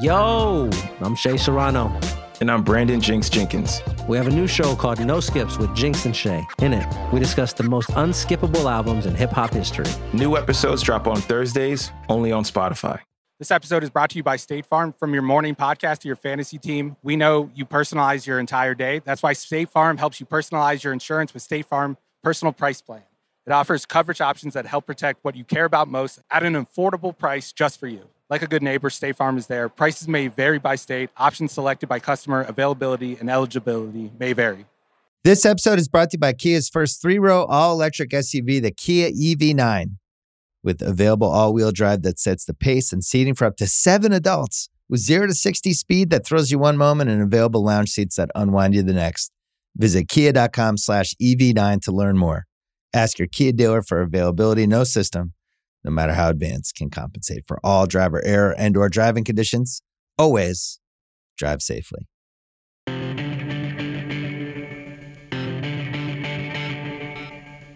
Yo, I'm Shea Serrano. And I'm Brandon Jinx Jenkins. We have a new show called No Skips with Jinx and Shea. In it, we discuss the most unskippable albums in hip hop history. New episodes drop on Thursdays, only on Spotify. This episode is brought to you by State Farm. From your morning podcast to your fantasy team, we know you personalize your entire day. That's why State Farm helps you personalize your insurance with State Farm Personal Price Plan. It offers coverage options that help protect what you care about most at an affordable price just for you. Like a good neighbor, State Farm is there. Prices may vary by state. Options selected by customer. Availability and eligibility may vary. This episode is brought to you by Kia's first three row all electric SUV, the Kia EV9. With available all wheel drive that sets the pace and seating for up to seven adults, with zero to 60 speed that throws you one moment and available lounge seats that unwind you the next. Visit kia.com slash EV9 to learn more. Ask your Kia dealer for availability. No system, no matter how advanced, can compensate for all driver error and or driving conditions. Always drive safely.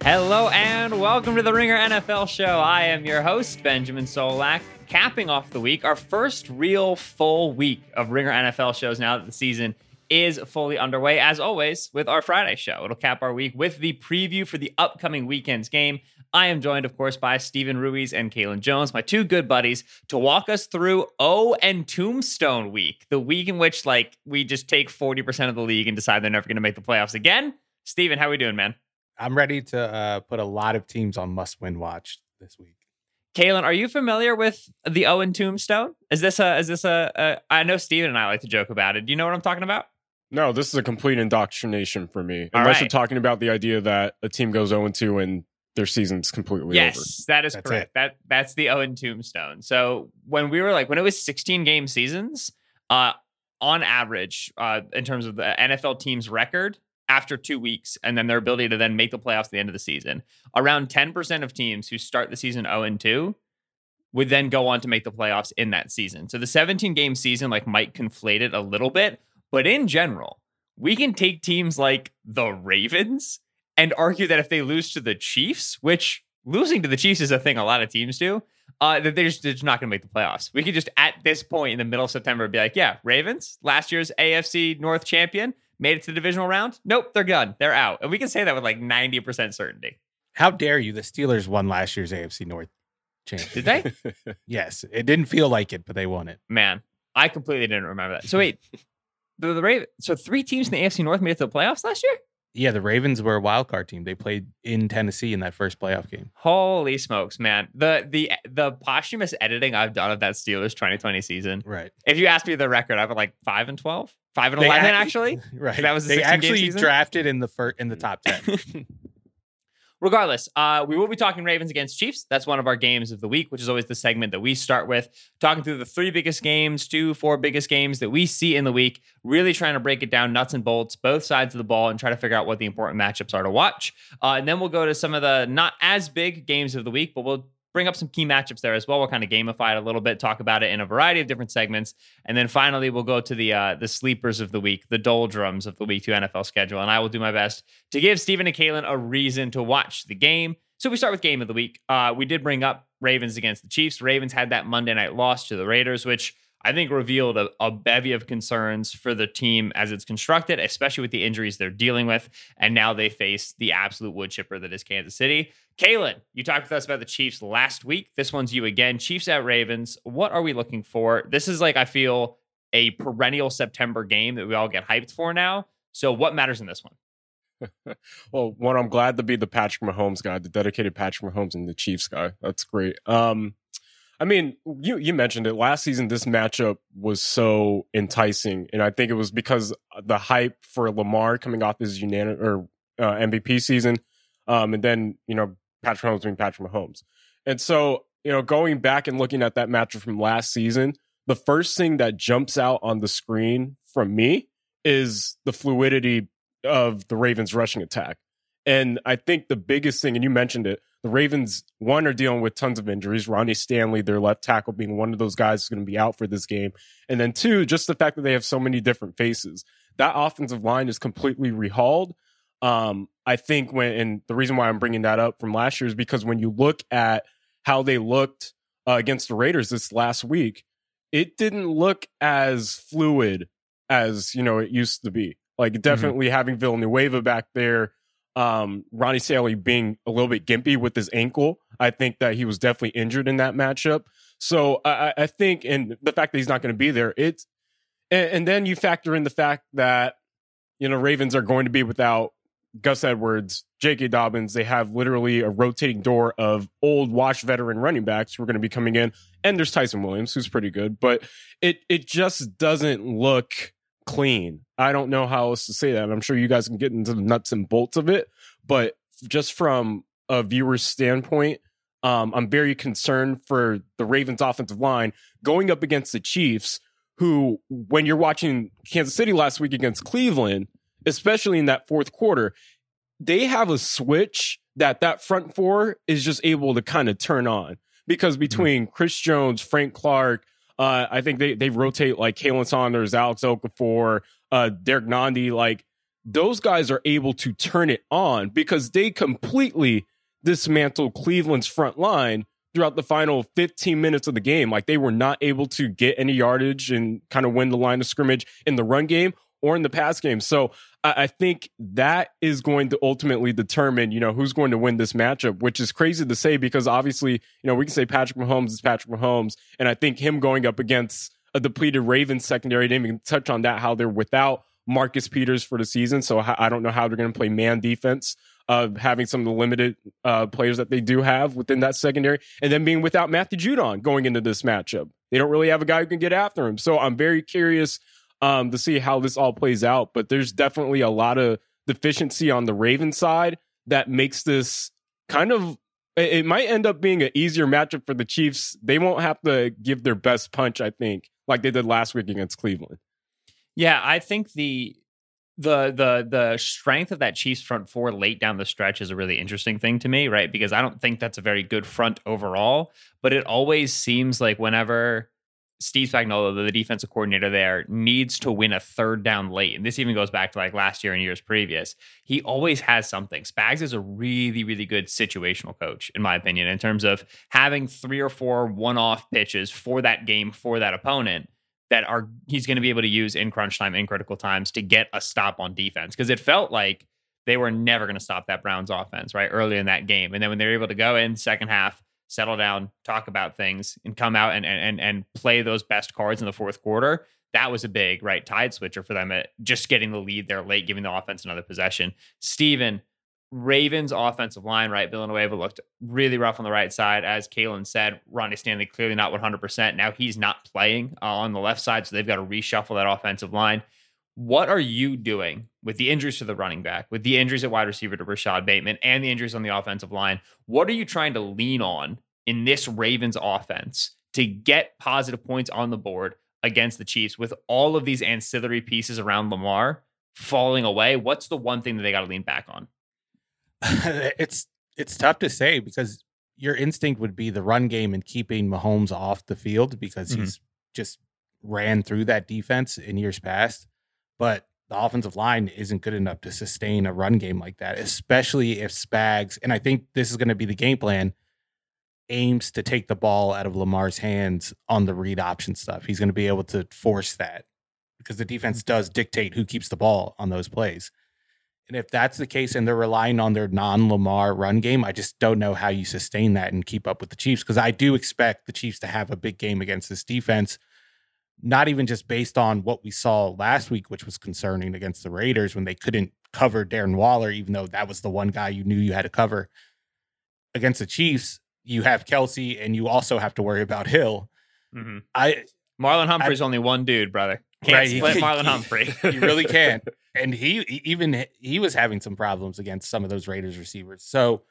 Hello and welcome to the Ringer NFL show. I am your host, Benjamin Solak, capping off the week, our first real full week of Ringer NFL shows now that the season is fully underway, as always, with our Friday show. It'll cap our week with the preview for the upcoming weekend's game. I am joined, of course, by Steven Ruiz and Kaelen Jones, my two good buddies, to walk us through O and Tombstone week, the week in which, like, we just take 40% of the league and decide they're never going to make the playoffs again. Steven, how are we doing, man? I'm ready to uh, put a lot of teams on must win watch this week. Kaelen, are you familiar with the Owen Tombstone? Is this a? Is this a, a? I know Steven and I like to joke about it. Do you know what I'm talking about? No, this is a complete indoctrination for me. All Unless right. you're talking about the idea that a team goes 0 2 and their season's completely yes, over. that is That's correct. it. That that's the Owen Tombstone. So when we were like when it was 16 game seasons, uh, on average, uh, in terms of the NFL team's record after two weeks, and then their ability to then make the playoffs at the end of the season, around 10% of teams who start the season 0 and 2 would then go on to make the playoffs in that season. So the 17 game season like might conflate it a little bit, but in general, we can take teams like the Ravens and argue that if they lose to the Chiefs, which losing to the Chiefs is a thing a lot of teams do, uh, that they're just, they're just not going to make the playoffs. We could just at this point in the middle of September be like, yeah, Ravens, last year's AFC North champion, made it to the divisional round. Nope, they're done. They're out. And we can say that with like 90% certainty. How dare you? The Steelers won last year's AFC North championship. Did they? yes, it didn't feel like it, but they won it. Man, I completely didn't remember that. So wait, the, the Ravens, so three teams in the AFC North made it to the playoffs last year? Yeah, the Ravens were a wild card team. They played in Tennessee in that first playoff game. Holy smokes, man. The the the posthumous editing I've done of that Steelers 2020 season. Right. If you ask me the record, I've been like 5 and 12, 5 and They 11 act- actually. Right. That was a they actually drafted in the first in the top ten. Regardless, uh, we will be talking Ravens against Chiefs. That's one of our games of the week, which is always the segment that we start with, talking through the three biggest games, two, four biggest games that we see in the week, really trying to break it down nuts and bolts, both sides of the ball, and try to figure out what the important matchups are to watch. Uh, and then we'll go to some of the not as big games of the week, but we'll bring up some key matchups there as well. We'll kind of gamify it a little bit, talk about it in a variety of different segments, and then finally we'll go to the uh, the sleepers of the week, the doldrums of the week two NFL schedule, and I will do my best to give Steven and Kaelen a reason to watch the game. So we start with game of the week. Uh, we did bring up Ravens against the Chiefs. Ravens had that Monday night loss to the Raiders, which I think revealed a, a bevy of concerns for the team as it's constructed, especially with the injuries they're dealing with. And now they face the absolute wood chipper that is Kansas City. Kaelen, you talked with us about the Chiefs last week. This one's you again. Chiefs at Ravens. What are we looking for? This is like, I feel, a perennial September game that we all get hyped for now. So, what matters in this one? well, one, I'm glad to be the Patrick Mahomes guy, the dedicated Patrick Mahomes and the Chiefs guy. That's great. Um, I mean, you you mentioned it last season. This matchup was so enticing, and I think it was because the hype for Lamar coming off his unanimous or uh, MVP season, um, and then you know Patrick Mahomes being Patrick Mahomes, and so you know going back and looking at that matchup from last season, the first thing that jumps out on the screen from me is the fluidity of the Ravens rushing attack. And I think the biggest thing, and you mentioned it, the Ravens, one, are dealing with tons of injuries. Ronnie Stanley, their left tackle, being one of those guys who's going to be out for this game. And then two, just the fact that they have so many different faces. That offensive line is completely rehauled. Um, I think when, and the reason why I'm bringing that up from last year is because when you look at how they looked uh, against the Raiders this last week, it didn't look as fluid as you know it used to be. Like definitely mm-hmm. having Villanueva back there, um, Ronnie Stanley being a little bit gimpy with his ankle. I think that he was definitely injured in that matchup. So I, I think, and the fact that he's not going to be there, it's, and, and then you factor in the fact that you know Ravens are going to be without Gus Edwards, J.K. Dobbins, they have literally a rotating door of old washed veteran running backs who are going to be coming in. And there's Ty'Son Williams, who's pretty good, but it it just doesn't look clean. I don't know how else to say that. I'm sure you guys can get into the nuts and bolts of it, but just from a viewer's standpoint, um, I'm very concerned for the Ravens offensive line going up against the Chiefs, who, when you're watching Kansas City last week against Cleveland, especially in that fourth quarter, they have a switch that that front four is just able to kind of turn on because mm-hmm. between. Chris Jones, Frank Clark, uh, I think they they rotate like Khalen Saunders, Alex Okafor, uh, Derrick Nnadi, like those guys are able to turn it on because they completely dismantled Cleveland's front line throughout the final 15 minutes of the game. Like they were not able to get any yardage and kind of win the line of scrimmage in the run game or in the pass game. So I, think that is going to ultimately determine, you know, who's going to win this matchup, which is crazy to say because obviously, you know, we can say Patrick Mahomes is Patrick Mahomes. And I think him going up against a depleted Ravens secondary, didn't even touch on that, how they're without Marcus Peters for the season. So I don't know how they're going to play man defense. Uh, having some of the limited uh, players that they do have within that secondary, and then being without Matthew Judon going into this matchup. They don't really have a guy who can get after him. So I'm very curious um, to see how this all plays out. But there's definitely a lot of deficiency on the Raven side that makes this kind of it might end up being an easier matchup for the Chiefs. They won't have to give their best punch, I think, like they did last week against Cleveland. Yeah, I think the the the the strength of that Chiefs front four late down the stretch is a really interesting thing to me, right? Because I don't think that's a very good front overall, but it always seems like whenever Steve Spagnuolo, the defensive coordinator there, needs to win a third down late. And this even goes back to like last year and years previous. He always has something. Spags is a really, really good situational coach, in my opinion, in terms of having three or four one off pitches for that game for that opponent that are he's going to be able to use in crunch time, in critical times to get a stop on defense. Because it felt like they were never going to stop that Browns offense, right? Early in that game. And then when they were able to go in second half, settle down, talk about things, and come out and and and play those best cards in the fourth quarter. That was a big right tide switcher for them at just getting the lead there late, giving the offense another possession. Steven, Ravens offensive line, right? Villanueva looked really rough on the right side. As Kaelen said, Ronnie Stanley clearly not 100%. Now he's not playing uh, on the left side, so they've got to reshuffle that offensive line. What are you doing with the injuries to the running back, with the injuries at wide receiver to Rashod Bateman, and the injuries on the offensive line? What are you trying to lean on in this Ravens offense to get positive points on the board against the Chiefs with all of these ancillary pieces around Lamar falling away? What's the one thing that they got to lean back on? it's it's tough to say because your instinct would be the run game and keeping Mahomes off the field because mm-hmm. he's just ran through that defense in years past but the offensive line isn't good enough to sustain a run game like that, especially if Spags, and I think this is going to be the game plan, aims to take the ball out of Lamar's hands on the read option stuff. He's going to be able to force that because the defense mm-hmm. does dictate who keeps the ball on those plays. And if that's the case and they're relying on their non Lamar run game, I just don't know how you sustain that and keep up with the Chiefs because I do expect the Chiefs to have a big game against this defense not even just based on what we saw last week, which was concerning against the Raiders when they couldn't cover Darren Waller, even though that was the one guy you knew you had to cover. Against the Chiefs, you have Kelce, and you also have to worry about Hill. Mm-hmm. I Marlon Humphrey's I, only one dude, brother. Can't right, split he, Marlon Humphrey. you really can't. And he even he was having some problems against some of those Raiders receivers. So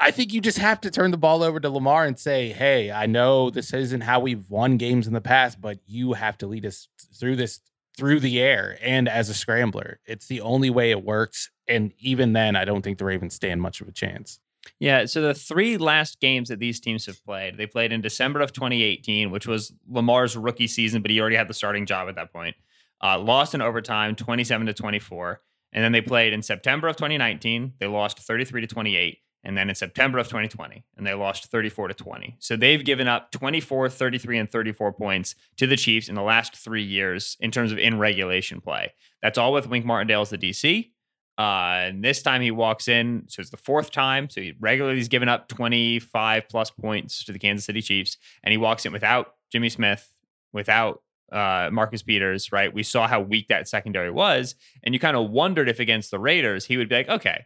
I think you just have to turn the ball over to Lamar and say, "Hey, I know this isn't how we've won games in the past, but you have to lead us through this through the air and as a scrambler. It's the only way it works, and even then, I don't think the Ravens stand much of a chance." Yeah, so the three last games that these teams have played, they played in December of 2018, which was Lamar's rookie season, but he already had the starting job at that point. Uh, lost in overtime, 27 to 24, and then they played in September of 2019. They lost 33 to 28 and then in September of 2020, and they lost 34 to 20. So they've given up 24, 33, and 34 points to the Chiefs in the last three years in terms of in regulation play. That's all with Wink Martindale as the DC. Uh, and this time he walks in, so it's the fourth time. So he regularly he's given up 25 plus points to the Kansas City Chiefs, and he walks in without Jimmy Smith, without uh, Marcus Peters, right? We saw how weak that secondary was, and you kind of wondered if against the Raiders he would be like, okay,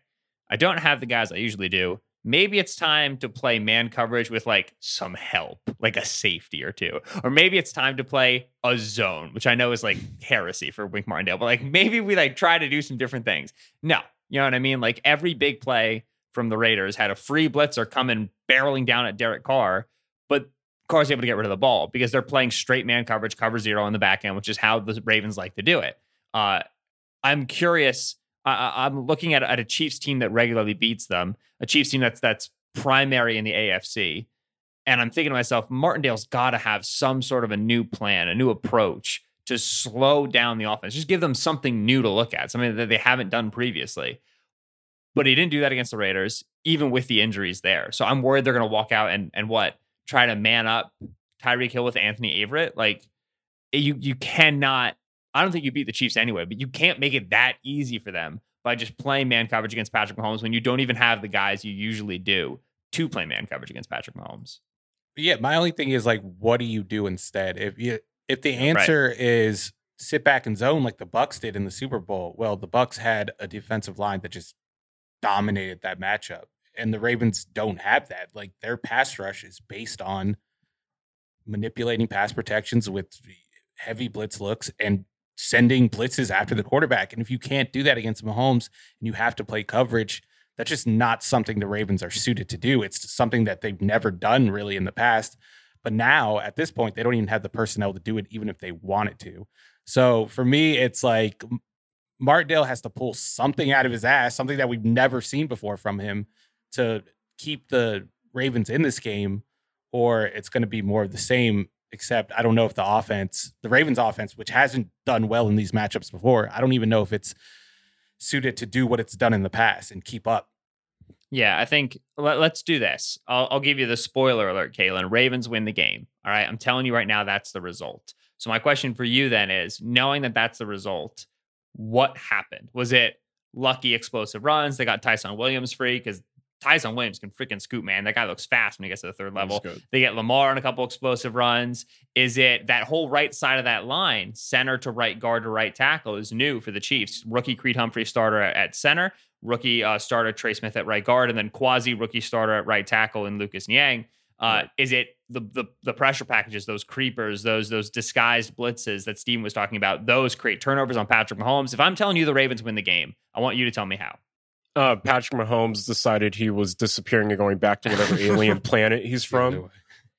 I don't have the guys I usually do. Maybe it's time to play man coverage with like some help, like a safety or two. Or maybe it's time to play a zone, which I know is like heresy for Wink Martindale, but like maybe we like try to do some different things. No, you know what I mean? Like every big play from the Raiders had a free blitzer coming barreling down at Derek Carr, but Carr's able to get rid of the ball because they're playing straight man coverage, cover zero on the back end, which is how the Ravens like to do it. Uh, I'm curious I, am looking at, at a Chiefs team that regularly beats them, a Chiefs team that's that's primary in the AFC, and I'm thinking to myself, Martindale's got to have some sort of a new plan, a new approach to slow down the offense. Just give them something new to look at, something that they haven't done previously. But he didn't do that against the Raiders, even with the injuries there. So I'm worried they're going to walk out and and what try to man up Tyreek Hill with Anthony Averett. Like you you cannot I don't think you beat the Chiefs anyway, but you can't make it that easy for them by just playing man coverage against Patrick Mahomes when you don't even have the guys you usually do to play man coverage against Patrick Mahomes. Yeah, my only thing is like, what do you do instead? If you if the answer right. is sit back and zone like the Bucks did in the Super Bowl, well, the Bucks had a defensive line that just dominated that matchup, and the Ravens don't have that. Like their pass rush is based on manipulating pass protections with heavy blitz looks and sending blitzes after the quarterback. And if you can't do that against Mahomes and you have to play coverage, that's just not something the Ravens are suited to do. It's something that they've never done really in the past. But now at this point, they don't even have the personnel to do it, even if they wanted to. So for me, it's like Martindale has to pull something out of his ass, something that we've never seen before from him to keep the Ravens in this game, or it's going to be more of the same except I don't know if the offense, the Ravens offense, which hasn't done well in these matchups before, I don't even know if it's suited to do what it's done in the past and keep up. Yeah, I think let, us do this. I'll, I'll, give you the spoiler alert, Kaelen. Ravens win the game. All right. I'm telling you right now, that's the result. So, my question for you then is knowing that that's the result, what happened? Was it lucky explosive runs? They got Ty'Son Williams free because Ty'Son Williams can freaking scoot, man. That guy looks fast when he gets to the third level. They get Lamar on a couple explosive runs. Is it that whole right side of that line, center to right guard to right tackle, is new for the Chiefs? Rookie Creed Humphrey starter at, center, rookie uh, starter Trey Smith at right guard, and then quasi rookie starter at right tackle in Lucas Niang. Uh, Is it the, the the pressure packages, those creepers, those those disguised blitzes that Steven was talking about? Those create turnovers on Patrick Mahomes. If I'm telling you the Ravens win the game, I want you to tell me how uh, Patrick Mahomes decided he was disappearing and going back to whatever alien planet he's from.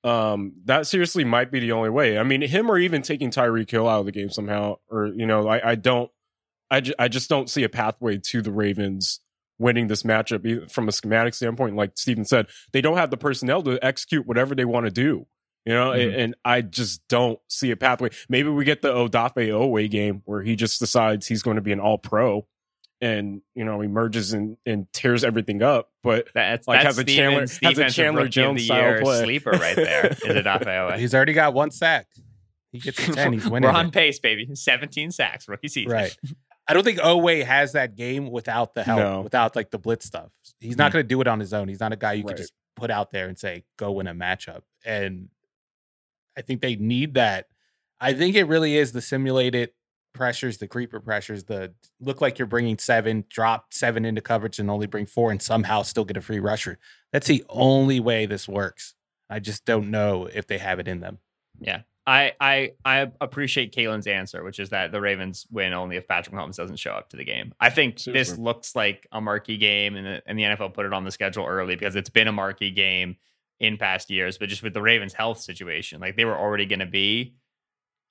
Um, that seriously might be the only way. I mean, him or even taking Tyreek Hill out of the game somehow, or you know, I, I don't, I, ju- I just don't see a pathway to the Ravens winning this matchup from a schematic standpoint. Like Steven said, they don't have the personnel to execute whatever they want to do. You know, mm-hmm. and, and, I just don't see a pathway. Maybe we get the Odafe Oweh game where he just decides he's going to be an all pro and you know emerges and, and tears everything up. But that's like that's has a Chandler has a Chandler Jones style play. sleeper right there. Is it He's already got one sack. He gets a ten. He's winning. We're on it. pace, baby. Seventeen sacks rookie season. Right. I don't think Oweh has that game without the help, no. without like the blitz stuff. He's not mm-hmm. going to do it on his own. He's not a guy you right. could just put out there and say, "Go win a matchup." And I think they need that. I think it really is the simulated pressures, the creeper pressures, the look like you're bringing seven, drop seven into coverage and only bring four and somehow still get a free rusher. That's the only way this works. I just don't know if they have it in them. Yeah. I I I appreciate Kaelen's answer, which is that the Ravens win only if Patrick Mahomes doesn't show up to the game. I think Super. this looks like a marquee game, and the, and the NFL put it on the schedule early because it's been a marquee game in past years. But just with the Ravens' health situation, like they were already going to be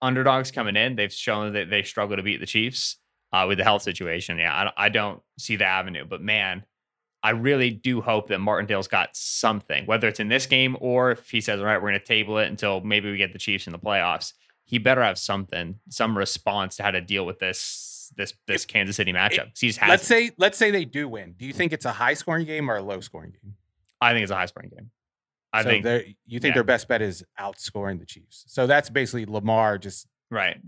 underdogs coming in, they've shown that they struggle to beat the Chiefs uh, with the health situation. Yeah, I, I, don't see the avenue, but man, I really do hope that Martindale's got something, whether it's in this game or if he says, all right, we're going to table it until maybe we get the Chiefs in the playoffs. He better have something, some response to how to deal with this this this Kansas City matchup. He's let's say let's say they do win. Do you think it's a high scoring game or a low scoring game? I think it's a high scoring game. I so think they're- you think yeah. their best bet is outscoring the Chiefs. So that's basically Lamar just right.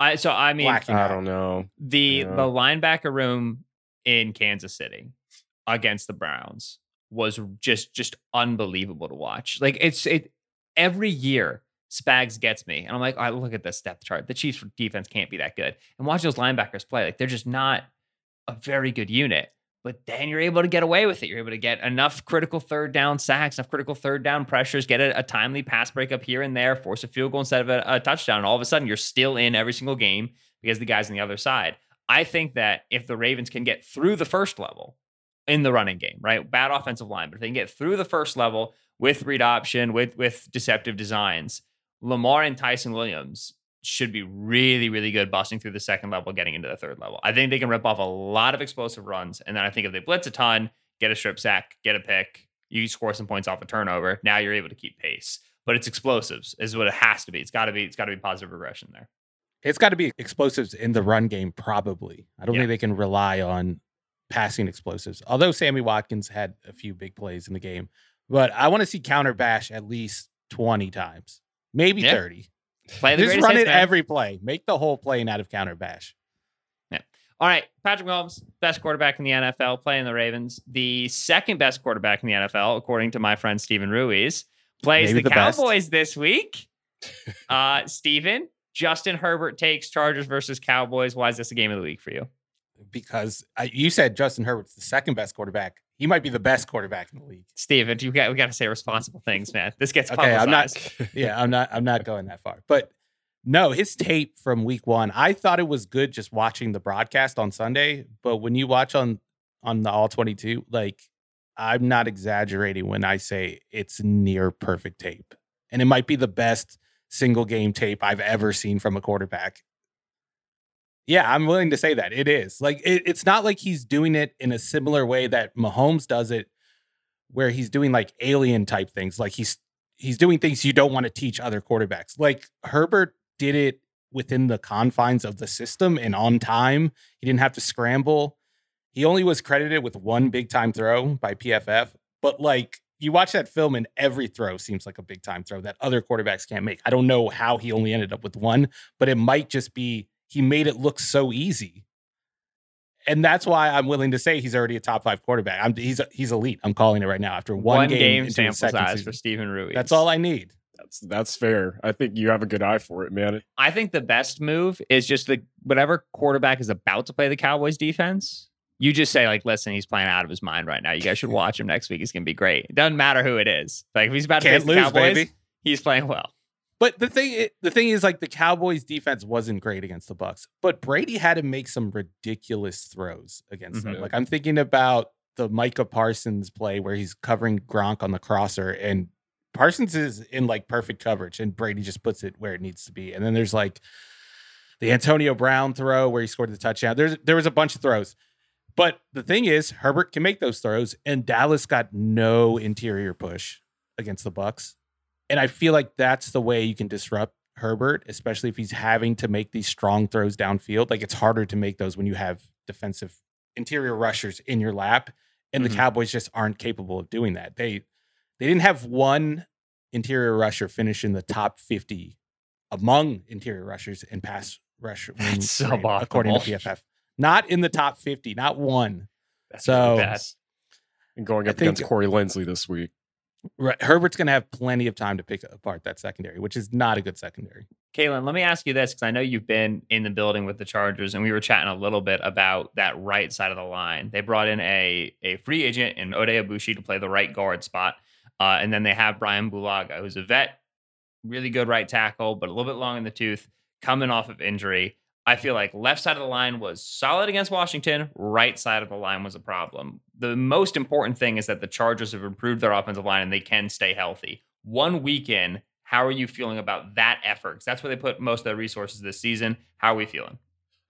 I so I mean I out. don't know. the Yeah. the linebacker room in Kansas City against the Browns was just just unbelievable to watch. Like it's it every year Spags gets me, and I'm like, I look at this depth chart. The Chiefs defense can't be that good, and watch those linebackers play. Like they're just not a very good unit. But then you're able to get away with it. You're able to get enough critical third down sacks, enough critical third down pressures, get a, a timely pass breakup here and there, force a field goal instead of a, a touchdown. And all of a sudden, you're still in every single game because the guys on the other side. I think that if the Ravens can get through the first level in the running game, right? Bad offensive line, but if they can get through the first level with read option, with with deceptive designs, Lamar and Ty'Son Williams should be really, really good busting through the second level, getting into the third level. I think they can rip off a lot of explosive runs. And then I think if they blitz a ton, get a strip sack, get a pick, you score some points off a turnover. Now you're able to keep pace. But it's explosives, is what it has to be. It's gotta be, it's gotta be positive regression there. It's got to be explosives in the run game, probably. I don't Yeah. think they can rely on passing explosives. Although Sammy Watkins had a few big plays in the game, but I want to see counter bash at least 20 times, maybe Yeah. 30. Play the Just run hits, it man. every play. Make the whole play out of counter bash. Yeah. All right, Patrick Mahomes, best quarterback in the NFL, playing the Ravens. The second best quarterback in the NFL, according to my friend Steven Ruiz, plays Maybe the, the. Cowboys this week. Uh, Steven, Justin Herbert takes Chargers versus Cowboys. Why is this a game of the week for you? Because I, you said Justin Herbert's the second best quarterback. He might be the best quarterback in the league. Steven, you got we got to say responsible things, man. This gets Okay, I'm not- yeah, I'm not I'm not going that far. But no, his tape from week 1, I thought it was good just watching the broadcast on Sunday, but when you watch on on the all 22, like I'm not exaggerating when I say it's near perfect tape. And it might be the best single game tape I've ever seen from a quarterback. Yeah, I'm willing to say that. It is. Like it, it's not like he's doing it in a similar way that Mahomes does it where he's doing like alien type things. Like he's he's doing things you don't want to teach other quarterbacks. Like Herbert did it within the confines of the system and on time. He didn't have to scramble. He only was credited with one big time throw by PFF, but like you watch that film and every throw seems like a big time throw that other quarterbacks can't make. I don't know how he only ended up with one, but it might just be he made it look so easy. And that's why I'm willing to say he's already a top five quarterback. I'm, he's he's elite. I'm calling it right now after one, One, game, game, into sample size season. for Steven Ruiz. That's all I need. That's that's fair. I think you have a good eye for it, man. I think the best move is just the whatever quarterback is about to play the Cowboys defense. You just say like, listen, he's playing out of his mind right now. You guys should watch him next week. He's gonna be great. It doesn't matter who it is. Like if he's about to Can't face the Cowboys, baby. he's playing well. But the thing, the thing is, like the Cowboys' defense wasn't great against the Bucks, but Brady had to make some ridiculous throws against them. Mhm. Like I'm thinking about the Micah Parsons play where he's covering Gronk on the crosser, and Parsons is in like perfect coverage, and Brady just puts it where it needs to be. And then there's like the Antonio Brown throw where he scored the touchdown. There's there was a bunch of throws. But the thing is, Herbert can make those throws, and Dallas got no interior push against the Bucks. And I feel like that's the way you can disrupt Herbert, especially if he's having to make these strong throws downfield. Like it's harder to make those when you have defensive interior rushers in your lap, and Mhm. the Cowboys just aren't capable of doing that. They they didn't have one interior rusher finish in the top 50 among interior rushers in pass rush That's so rate, according to. PFF. Not in the top 50, not one. That's So- really. And going up against Corey Linsley this week. Right. Herbert's going to have plenty of time to pick apart that secondary, which is not a good secondary. Kaelen, let me ask you this because I know you've been in the building with the Chargers, and we were chatting a little bit about that right side of the line. They brought in a a free agent in Oday Aboushi to play the right guard spot, uh, and then they have Brian Bulaga, who's a vet, really good right tackle, but a little bit long in the tooth, coming off of injury. I feel like left side of the line was solid against Washington. Right side of the line was a problem. The most important thing is that the Chargers have improved their offensive line and they can stay healthy. One week in, how are you feeling about that effort? 'Cause that's where they put most of their resources this season. How are we feeling?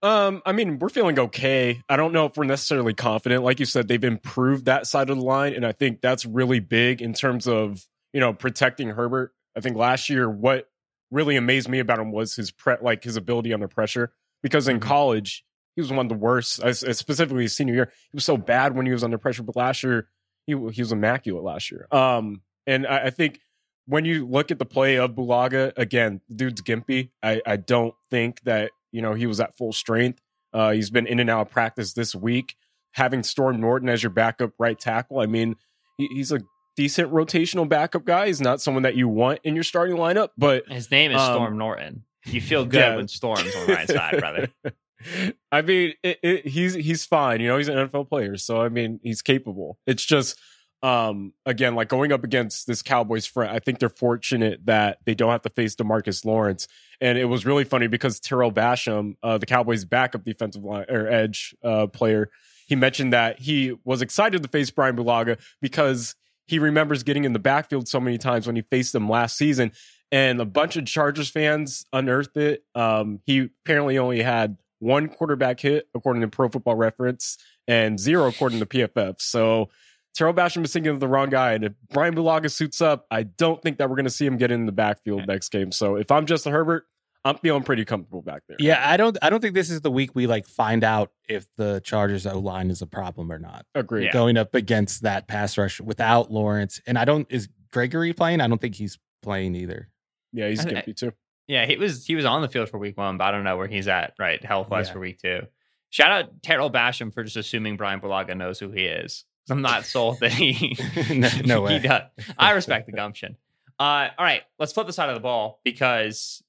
Um, I mean, we're feeling okay. I don't know if we're necessarily confident. Like you said, they've improved that side of the line, and I think that's really big in terms of you know protecting Herbert. I think last year, what really amazed me about him was his pre- like his ability under pressure. Because in Mhm. college, he was one of the worst, specifically his senior year. He was so bad when he was under pressure, but last year he he was immaculate last year. Um, and I, I think when you look at the play of Bulaga, again, dude's gimpy. I, I don't think that, you know, he was at full strength. Uh, he's been in and out of practice this week. Having Storm Norton as your backup right tackle, I mean, he, he's a decent rotational backup guy. He's not someone that you want in your starting lineup, but his name is um, Storm Norton. You feel good yeah. when Storm's on the right side, brother. I mean, it, it, he's he's fine. You know, he's an NFL player, so I mean, he's capable. It's just um, again, like going up against this Cowboys front, I think they're fortunate that they don't have to face Demarcus Lawrence. And it was really funny because Tarell Basham, uh, the Cowboys' backup defensive line or edge uh, player, he mentioned that he was excited to face Brian Bulaga because he remembers getting in the backfield so many times when he faced them last season. And a bunch of Chargers fans unearthed it. Um, he apparently only had one quarterback hit, according to Pro Football Reference, and zero according to PFF. So Tarell Basham was thinking of the wrong guy. And if Brian Bulaga suits up, I don't think that we're going to see him get in the backfield next game. So if I'm Justin Herbert, I'm feeling pretty comfortable back there. Yeah, I don't I don't think this is the week we like find out if the Chargers O line is a problem or not. Agreed. Yeah. Going up against that pass rush without Lawrence. And I don't is Gregory playing? I don't think he's playing either. Yeah, he's gimpy too. Yeah, he was he was on the field for week one, but I don't know where he's at right health wise yeah. for week two. Shout out Tarell Basham for just assuming Brian Bulaga knows who he is. I'm not sold that he no, no way. He does. I respect the gumption. Uh, all right, let's flip the side of the ball because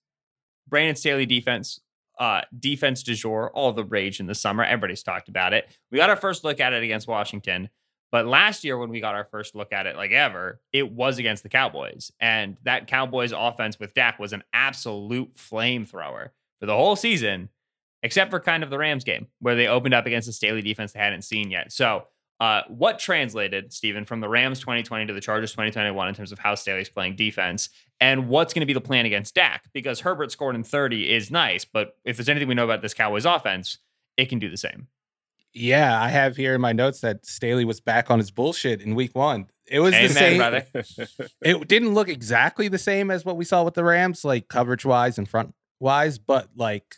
Brandon Staley defense, uh, defense du jour, all the rage in the summer. Everybody's talked about it. We got our first look at it against Washington, but last year when we got our first look at it, like ever, it was against the Cowboys, and that Cowboys offense with Dak was an absolute flamethrower for the whole season, except for kind of the Rams game where they opened up against the Staley defense they hadn't seen yet. So uh, what translated, Steven, from the Rams 2020 to the Chargers 2021 in terms of how Staley's playing defense? And what's going to be the plan against Dak? Because Herbert scored in 30 is nice, but if there's anything we know about this Cowboys offense, it can do the same. Yeah, I have here in my notes that Staley was back on his bullshit in week one. It was Amen, the same. Brother. it didn't look exactly the same as what we saw with the Rams, like coverage wise and front wise, but like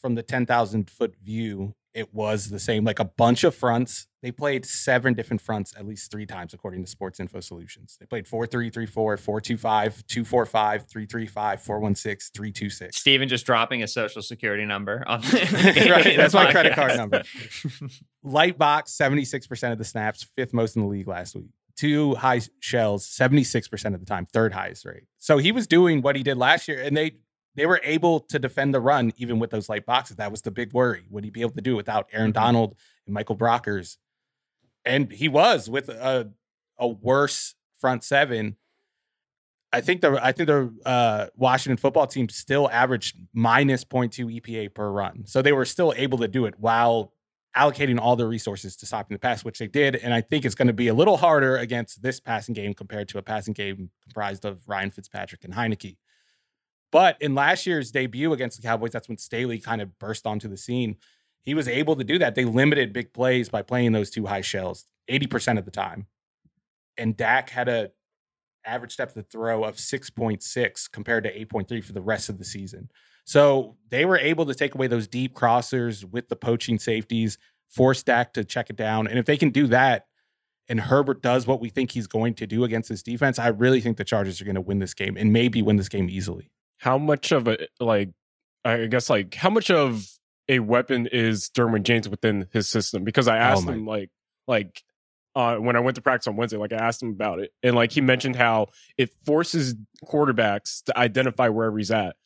from the 10,000 foot view, it was the same, like a bunch of fronts. They played seven different fronts at least three times, according to Sports Info Solutions. They played 4 3 3 4, 4 2 5, 2 4 5, 3 3 5, 4 1 6, 3 2 6. Steven just dropping a social security number. On right, that's my credit card number. Light box, 76% of the snaps, fifth most in the league last week. Two high shells, 76% of the time, third highest rate. So he was doing what he did last year, and they they were able to defend the run even with those light boxes. That was the big worry. Would he be able to do it without Aaron. Donald and Michael Brockers? And he was with a a worse front seven. I think the I think the uh, Washington football team still averaged minus 0.2 EPA per run. So they were still able to do it while allocating all their resources to stopping the pass, which they did. And I think it's going to be a little harder against this passing game compared to a passing game comprised of Ryan Fitzpatrick and Heinicke. But in last year's debut against the Cowboys, that's when Staley kind of burst onto the scene. He was able to do that. They limited big plays by playing those two high shells 80% of the time. And Dak had a average depth of throw of 6.6 compared to 8.3 for the rest of the season. So they were able to take away those deep crossers with the poaching safeties, force Dak to check it down. And if they can do that, and Herbert does what we think he's going to do against this defense, I really think the Chargers are going to win this game and maybe win this game easily how much of a like I guess like how much of a weapon is Derwin James within his system? Because I oh asked oh him like like uh, when I went to practice on Wednesday, like I asked him about it, and like he mentioned how it forces quarterbacks to identify wherever he's at.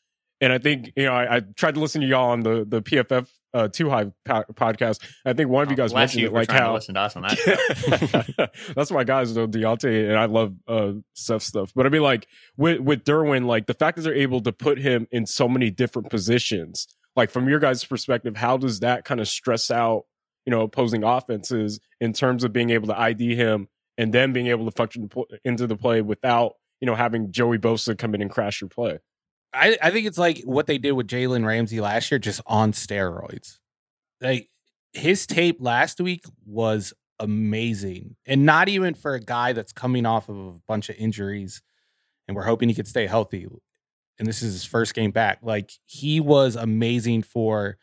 And I think you know I, I tried to listen to y'all on the the PFF uh, Two Hive po- podcast. I think one of you guys mentioned you it, like how listen to us on that. that's my guys though, Deontay, and I love uh, stuff stuff. But I mean, like with with Derwin, like the fact that they're able to put him in so many different positions, like from your guys' perspective, how does that kind of stress out you know opposing offenses in terms of being able to ID him and then being able to function into the play without you know having Joey Bosa come in and crash your play? I, I think it's like what they did with Jalen Ramsey last year, just on steroids. Like his tape last week was amazing. And not even for a guy that's coming off of a bunch of injuries and we're hoping he could stay healthy. And this is his first game back. Like he was amazing for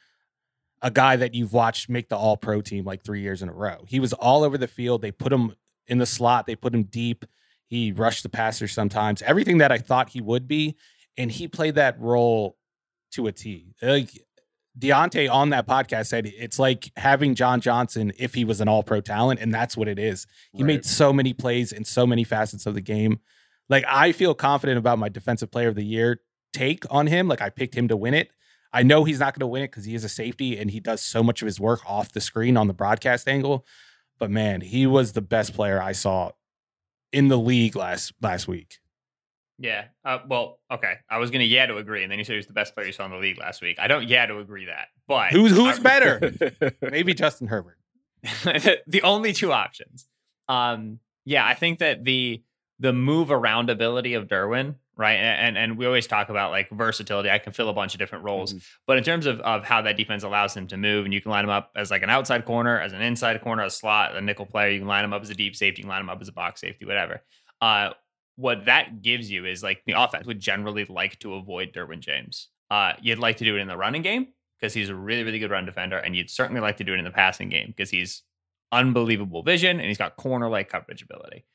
a guy that you've watched make the all pro team like three years in a row. He was all over the field. They put him in the slot, they put him deep. He rushed the passer sometimes, everything that I thought he would be. And he played that role to a T. Like Deontay on that podcast said it's like having John Johnson if he was an all pro talent. And that's what it is. He right. made so many plays in so many facets of the game. Like I feel confident about my defensive player of the year take on him. Like I picked him to win it. I know he's not going to win it because he is a safety and he does so much of his work off the screen on the broadcast angle. But man, he was the best player I saw in the league last last week. Yeah. Uh, well, okay. I was gonna yeah to agree, and then you said he was the best player you saw in the league last week. I don't yeah to agree that, but who's who's I, better? Maybe Justin Herbert. the only two options. Um, yeah, I think that the the move around ability of Derwin right? And and we always talk about like versatility. I can fill a bunch of different roles, mm-hmm. but in terms of of how that defense allows him to move, and you can line him up as like an outside corner, as an inside corner, a slot, a nickel player. You can line him up as a deep safety. You can line him up as a box safety, whatever. Uh, what that gives you is like the offense would generally like to avoid Derwin James. Uh, you'd like to do it in the running game because he's a really really good run defender, and you'd certainly like to do it in the passing game because he's unbelievable vision and he's got corner like coverage ability.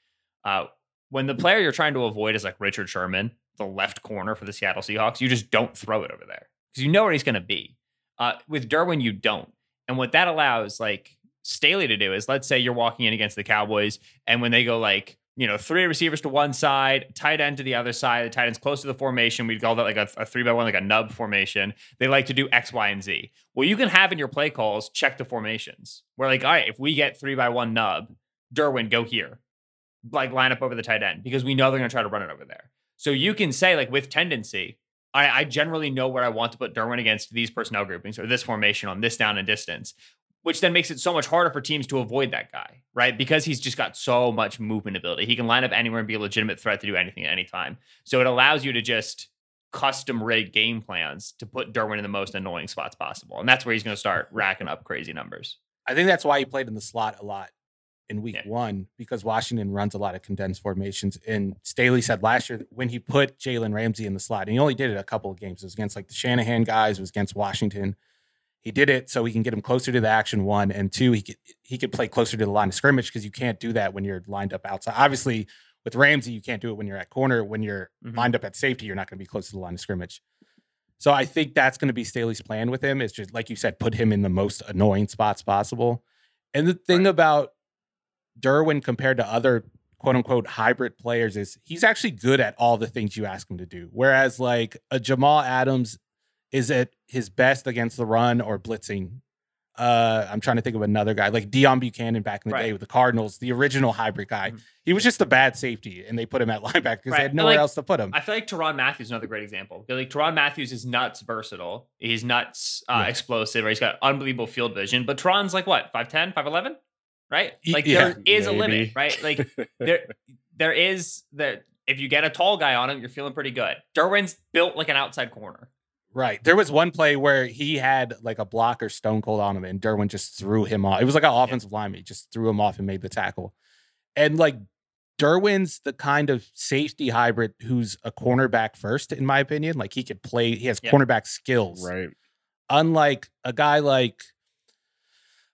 Uh, when the player you're trying to avoid is like Richard Sherman, the left corner for the Seattle Seahawks, you just don't throw it over there because you know where he's going to be. Uh, with Derwin, you don't. And what that allows, like Staley to do is, let's say you're walking in against the Cowboys, and when they go like, you know, three receivers to one side, tight end to the other side, the tight end's close to the formation. We'd call that like a, a three by one, like a nub formation. They like to do X, Y, and Z. Well, you can have in your play calls check the formations. We're like, all right, if we get three by one nub, Derwin, go here like line up over the tight end because we know they're going to try to run it over there. So you can say like with tendency, I, I generally know where I want to put Derwin against these personnel groupings or this formation on this down and distance, which then makes it so much harder for teams to avoid that guy, right? Because he's just got so much movement ability. He can line up anywhere and be a legitimate threat to do anything at any time. So it allows you to just custom rig game plans to put Derwin in the most annoying spots possible. And that's where he's going to start racking up crazy numbers. I think that's why he played in the slot a lot in week yeah. one because Washington runs a lot of condensed formations. And Staley said last year when he put Jalen Ramsey in the slot, and he only did it a couple of games. It was against like the Shanahan guys, it was against Washington. He did it so he can get him closer to the action one, and two, he could he could play closer to the line of scrimmage because you can't do that when you're lined up outside. Obviously, with Ramsey, you can't do it when you're at corner. When you're mm-hmm. lined up at safety, you're not going to be close to the line of scrimmage. So I think that's going to be Staley's plan with him is just like you said, put him in the most annoying spots possible. And the thing right. about Derwin compared to other quote unquote hybrid players is he's actually good at all the things you ask him to do. Whereas like a Jamal Adams is at his best against the run or blitzing. Uh, I'm trying to think of another guy like Deone Bucannon back in the right. day with the Cardinals, the original hybrid guy. Mm-hmm. He was just a bad safety, and they put him at linebacker because right. they had nowhere like, else to put him. I feel like Tyrann Mathieu is another great example. Like Tyrann Mathieu is nuts versatile. He's nuts uh, yeah. explosive. Or he's got unbelievable field vision. But Tyrann's like what 5'10", 5'11"? right? Like yeah, there is maybe. a limit, right? Like there there is that if you get a tall guy on him, you're feeling pretty good. Derwin's built like an outside corner. Right. There was one play where he had like a blocker stone cold on him, and Derwin just threw him off. It was like an offensive yeah. lineman. He just threw him off and made the tackle. And like Derwin's the kind of safety hybrid who's a cornerback first, in my opinion. Like he could play, he has yeah. cornerback skills. Right. Unlike a guy like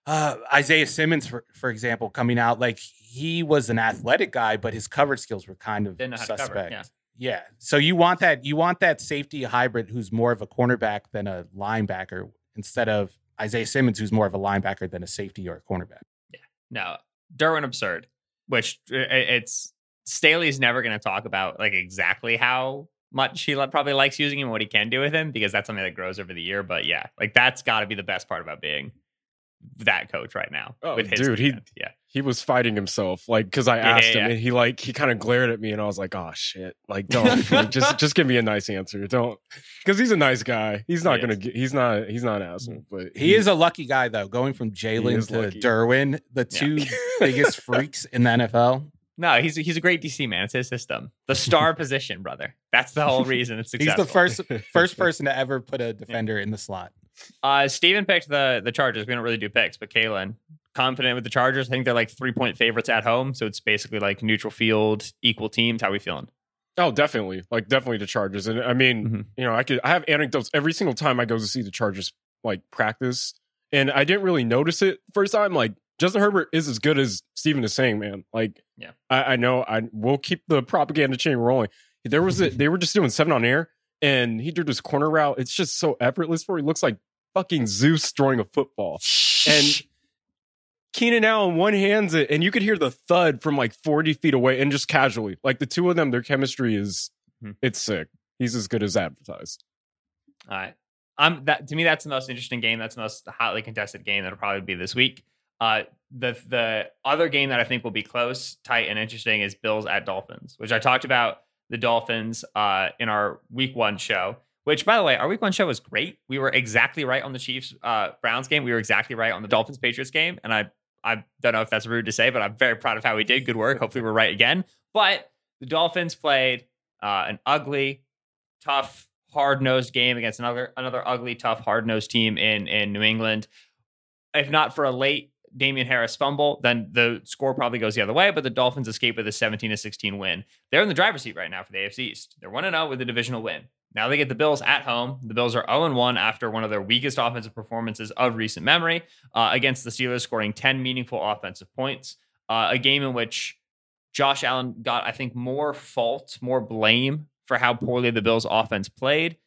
uh, Isaiah Simmons, for, for example, coming out like he was an athletic guy, but his coverage skills were kind of suspect. Cover, yeah. Yeah. So you want that you want that safety hybrid who's more of a cornerback than a linebacker instead of Isaiah Simmons who's more of a linebacker than a safety or a cornerback. Yeah. No, Derwin absurd, which uh, uh, it's Staley's never going to talk about like exactly how much he probably likes using him, what he can do with him, because that's something that grows over the year. But yeah, like that's got to be the best part about being that coach right now. Oh, with his dude, defense. he yeah, he was fighting himself. Like, because I asked yeah, yeah, him, and he like he kind of glared at me, and I was like, "Oh shit! Like, don't like, just just give me a nice answer. Don't because he's a nice guy. He's not he gonna. Get, he's not. He's not an asshole. But he, he is a lucky guy though. Going from Jalen to lucky. Derwin, the two biggest freaks in the NFL. No, he's he's a great DC man. It's his system. The star position, brother. That's the whole reason it's successful. He's the first first person to ever put a defender in the slot. Uh, Steven picked the the Chargers. We don't really do picks, but Kaelen confident with the Chargers. I think they're like three point favorites at home, so it's basically like neutral field, equal teams. How we feeling? Oh, definitely, like definitely the Chargers. And I mean, mm-hmm. you know, I could I have anecdotes every single time I go to see the Chargers like practice and I didn't really notice it first time. Like Justin Herbert is as good as Steven is saying, man. Like, Yeah. I, I know. I will keep the propaganda chain rolling. There was a, they were just doing seven on air, and he did this corner route. It's just so effortless for. He looks like fucking Zeus throwing a football, and Keenan Allen one hands it, and you could hear the thud from like forty feet away, and just casually, like the two of them, their chemistry is Hmm. it's sick. He's as good as advertised. All right. Um, that to me, that's the most interesting game. That's the most hotly contested game that'll probably be this week. Uh, the the other game that I think will be close, tight, and interesting is Bills at Dolphins, which I talked about the Dolphins uh, in our Week One show. Which, by the way, our Week One show was great. We were exactly right on the Chiefs uh, Browns game. We were exactly right on the Dolphins Patriots game, and I I don't know if that's rude to say, but I'm very proud of how we did. Good work. Hopefully, we're right again. But the Dolphins played uh, an ugly, tough, hard nosed game against another another ugly, tough, hard nosed team in in New England. If not for a late Damien Harris fumble, then the score probably goes the other way. But the Dolphins escape with a 17 to 16 win. They're in the driver's seat right now for the AFC East. They're 1 0 with a divisional win. Now they get the Bills at home. The Bills are 0 1 after one of their weakest offensive performances of recent memory uh, against the Steelers, scoring 10 meaningful offensive points. Uh, a game in which Josh Allen got, I think, more fault, more blame for how poorly the Bills offense played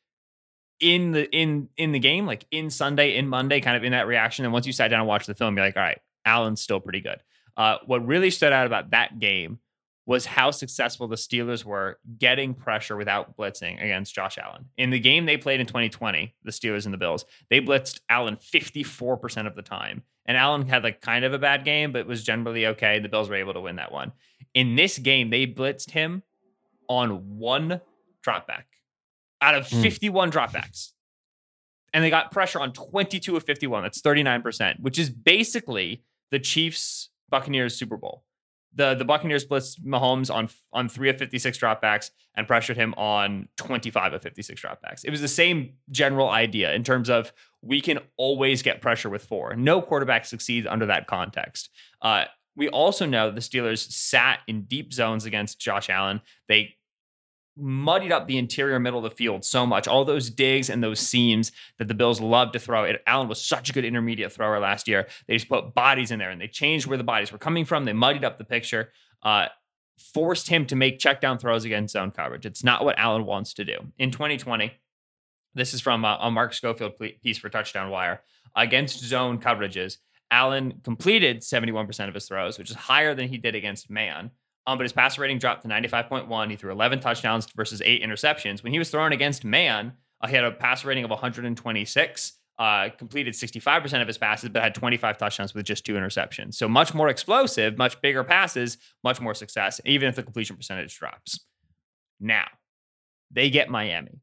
in the in in the game, like in Sunday, in Monday, kind of in that reaction. And once you sat down and watched the film, you're like, all right, Allen's still pretty good. Uh, what really stood out about that game was how successful the Steelers were getting pressure without blitzing against Josh Allen. In the game they played in 2020, the Steelers and the Bills, they blitzed Allen 54% of the time. And Allen had like kind of a bad game, but was generally okay. The Bills were able to win that one. In this game, they blitzed him on one dropback out of Hmm. 51 dropbacks. And they got pressure on 22 of 51. That's 39%, which is basically the Chiefs Buccaneers Super Bowl. The the Buccaneers blitzed Mahomes on on 3 of 56 dropbacks and pressured him on 25 of 56 dropbacks. It was the same general idea in terms of we can always get pressure with four. No quarterback succeeds under that context. Uh, we also know the Steelers sat in deep zones against Josh Allen. They muddied up the interior middle of the field so much. All those digs and those seams that the Bills love to throw. It, Allen was such a good intermediate thrower last year. They just put bodies in there and they changed where the bodies were coming from. They muddied up the picture, uh, forced him to make check down throws against zone coverage. It's not what Allen wants to do. In 2020, this is from uh, a Mark Schofield piece for Touchdown Wire. Against zone coverages, Allen completed 71% of his throws, which is higher than he did against man. Um, but his passer rating dropped to 95.1. He threw 11 touchdowns versus eight interceptions. When he was thrown against man, uh, he had a passer rating of 126, uh, completed 65% of his passes, but had 25 touchdowns with just two interceptions. So much more explosive, much bigger passes, much more success, even if the completion percentage drops. Now, they get Miami.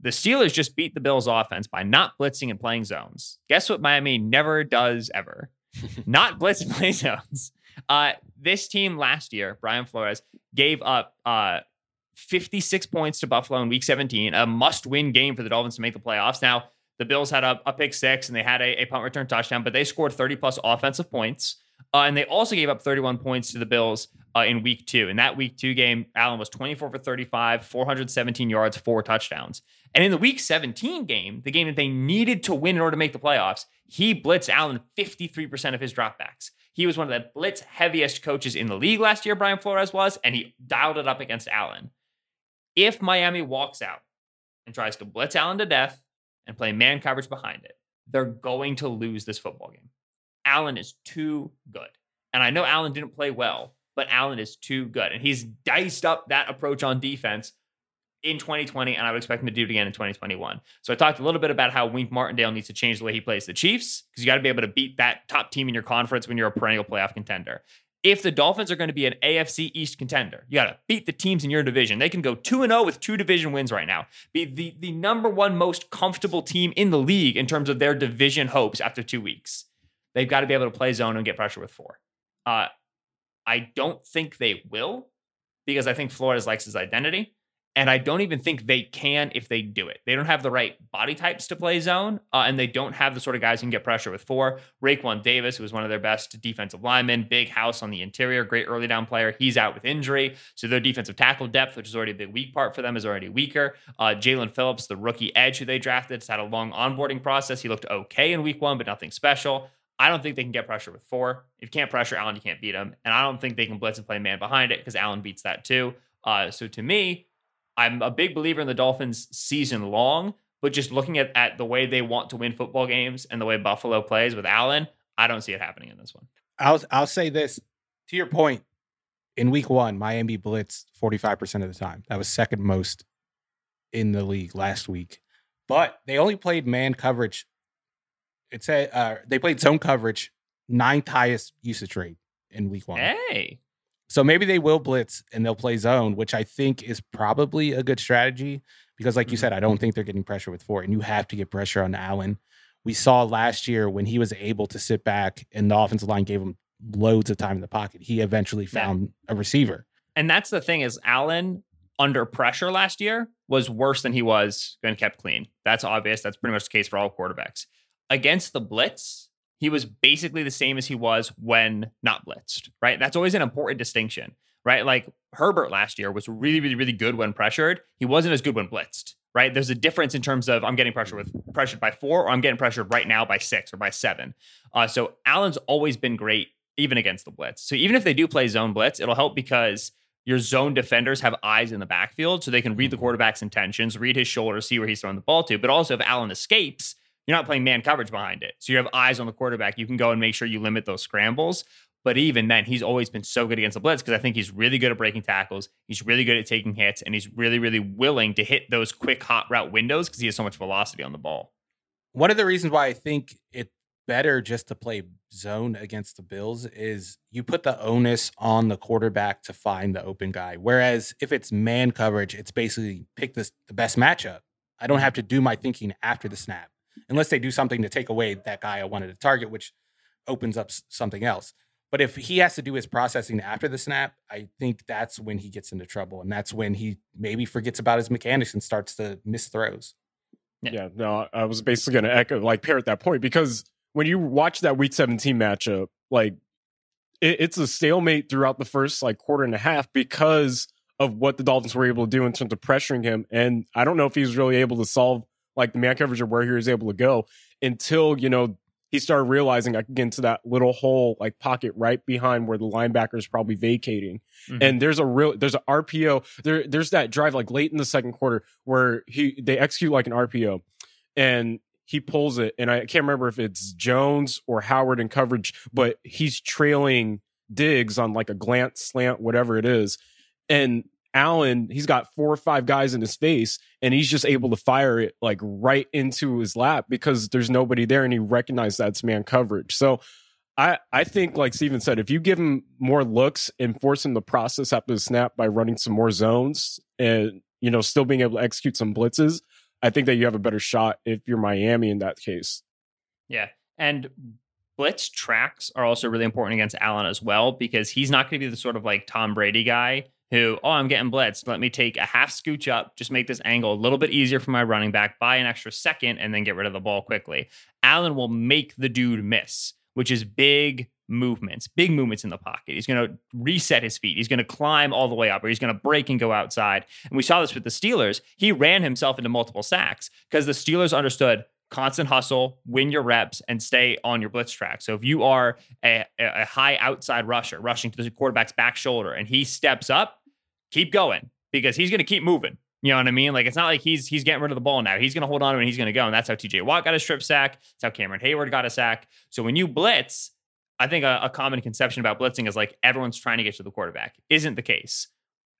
The Steelers just beat the Bills offense by not blitzing and playing zones. Guess what Miami never does ever? not blitz and play zones. Uh, this team last year, Brian Flores, gave up uh, 56 points to Buffalo in week 17, a must win game for the Dolphins to make the playoffs. Now, the Bills had a, a pick six and they had a, a punt return touchdown, but they scored 30 plus offensive points. Uh, and they also gave up 31 points to the Bills uh, in week two. In that week two game, Allen was 24 for 35, 417 yards, four touchdowns. And in the week 17 game, the game that they needed to win in order to make the playoffs, he blitzed Allen 53% of his dropbacks. He was one of the blitz heaviest coaches in the league last year, Brian Flores was, and he dialed it up against Allen. If Miami walks out and tries to blitz Allen to death and play man coverage behind it, they're going to lose this football game. Allen is too good. And I know Allen didn't play well, but Allen is too good. And he's diced up that approach on defense in 2020, and I would expect him to do it again in 2021. So I talked a little bit about how Wink Martindale needs to change the way he plays the Chiefs because you got to be able to beat that top team in your conference when you're a perennial playoff contender. If the Dolphins are going to be an AFC East contender, you got to beat the teams in your division. They can go 2 0 with two division wins right now. Be the, the number one most comfortable team in the league in terms of their division hopes after two weeks. They've got to be able to play zone and get pressure with four. Uh, I don't think they will because I think Flores likes his identity. And I don't even think they can if they do it. They don't have the right body types to play zone, uh, and they don't have the sort of guys who can get pressure with four. Raekwon Davis, who was one of their best defensive linemen, big house on the interior, great early down player. He's out with injury. So their defensive tackle depth, which is already a big weak part for them, is already weaker. Uh, Jaelan Phillips, the rookie edge who they drafted, has had a long onboarding process. He looked okay in week one, but nothing special. I don't think they can get pressure with four. If you can't pressure Allen, you can't beat him. And I don't think they can blitz and play man behind it because Allen beats that too. Uh, so to me, I'm a big believer in the Dolphins season long, but just looking at, at the way they want to win football games and the way Buffalo plays with Allen, I don't see it happening in this one. I'll I'll say this to your point. In week one, Miami blitzed 45% of the time. That was second most in the league last week. But they only played man coverage. It's a uh, they played zone coverage, ninth highest usage rate in week one. Hey. So maybe they will blitz and they'll play zone, which I think is probably a good strategy because, like you Mhm. said, I don't think they're getting pressure with four, and you have to get pressure on Allen. We saw last year when he was able to sit back and the offensive line gave him loads of time in the pocket. He eventually Yeah. found a receiver. And that's the thing is Allen under pressure last year was worse than he was when kept clean. That's obvious. That's pretty much the case for all quarterbacks. Against the blitz, he was basically the same as he was when not blitzed, right? That's always an important distinction, right? Like Herbert last year was really, really, really good when pressured. He wasn't as good when blitzed, right? There's a difference in terms of I'm getting pressure with pressured by four or I'm getting pressured right now by six or by seven. Uh, so Allen's always been great, even against the blitz. So even if they do play zone blitz, it'll help because your zone defenders have eyes in the backfield so they can read the quarterback's intentions, read his shoulder, see where he's throwing the ball to. But also, if Allen escapes, you're not playing man coverage behind it. So you have eyes on the quarterback. You can go and make sure you limit those scrambles. But even then, he's always been so good against the blitz because I think he's really good at breaking tackles. He's really good at taking hits, and he's really, really willing to hit those quick hot route windows because he has so much velocity on the ball. One of the reasons why I think it's better just to play zone against the Bills is you put the onus on the quarterback to find the open guy. Whereas if it's man coverage, it's basically pick this, the best matchup. I don't have to do my thinking after the snap unless they do something to take away that guy I wanted to target, which opens up something else. But if he has to do his processing after the snap, I think that's when he gets into trouble. And that's when he maybe forgets about his mechanics and starts to miss throws. Yeah. Yeah, no, I was basically going to echo, like, pair at that point because when you watch that week 17 matchup, like, it, it's a stalemate throughout the first, like, quarter and a half because of what the Dolphins were able to do in terms of pressuring him. And I don't know if he was really able to solve, like, the man coverage or where he was able to go until, you know, he started realizing I could get into that little hole, like, pocket right behind where the linebacker is probably vacating. Mm-hmm. And there's a real there's a RPO there there's that drive like late in the second quarter where he they execute like an RPO and he pulls it and I can't remember if it's Jones or Howard in coverage but he's trailing Diggs on like a glance slant whatever it is. And Allen he's got four or five guys in his face and he's just able to fire it like right into his lap because there's nobody there and he recognized that's man coverage so I, I think, like Steven said, if you give him more looks and force him to process after the snap by running some more zones and, you know, still being able to execute some blitzes, I think that you have a better shot if you're Miami in that case. Yeah. And blitz tracks are also really important against Allen as well because he's not going to be the sort of like Tom Brady guy who, oh, I'm getting blitzed. Let me take a half scooch up, just make this angle a little bit easier for my running back, buy an extra second, and then get rid of the ball quickly. Allen will make the dude miss, which is big movements, big movements in the pocket. He's going to reset his feet. He's going to climb all the way up, or he's going to break and go outside. And we saw this with the Steelers. He ran himself into multiple sacks because the Steelers understood constant hustle, win your reps, and stay on your blitz track. So if you are a, a high outside rusher, rushing to the quarterback's back shoulder, and he steps up, keep going because he's going to keep moving. You know what I mean? Like it's not like he's he's getting rid of the ball now. He's going to hold on to it and he's going to go. And that's how TJ Watt got a strip sack. That's how Cameron Heyward got a sack. So when you blitz, I think a, a common conception about blitzing is like everyone's trying to get to the quarterback. Isn't the case.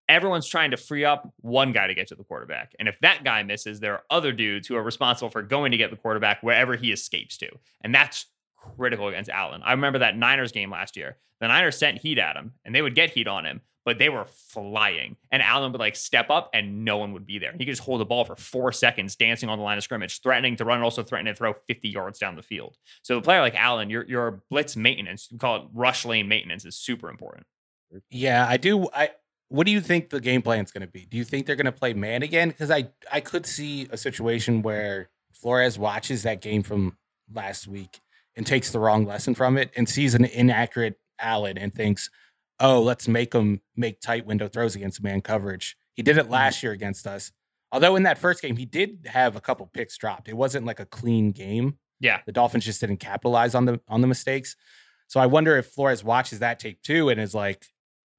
Everyone's trying to free up one guy to get to the quarterback. And if that guy misses, there are other dudes who are responsible for going to get the quarterback wherever he escapes to. And that's critical against Allen. I remember that Niners game last year. The Niners sent heat at him and they would get heat on him, but they were flying. And Allen would like step up and no one would be there. He could just hold the ball for four seconds, dancing on the line of scrimmage, threatening to run, also threatening to throw 50 yards down the field. So a player like Allen, your your blitz maintenance, we call it rush lane maintenance, is super important. Yeah, I do. I what do you think the game plan is going to be? Do you think they're going to play man again? Because I I could see a situation where Flores watches that game from last week and takes the wrong lesson from it and sees an inaccurate Allen and thinks, "Oh, let's make him make tight window throws against man coverage." He did it Mm-hmm. last year against us. Although in that first game he did have a couple picks dropped. It wasn't like a clean game. Yeah. The Dolphins just didn't capitalize on the on the mistakes. So I wonder if Flores watches that tape too and is like,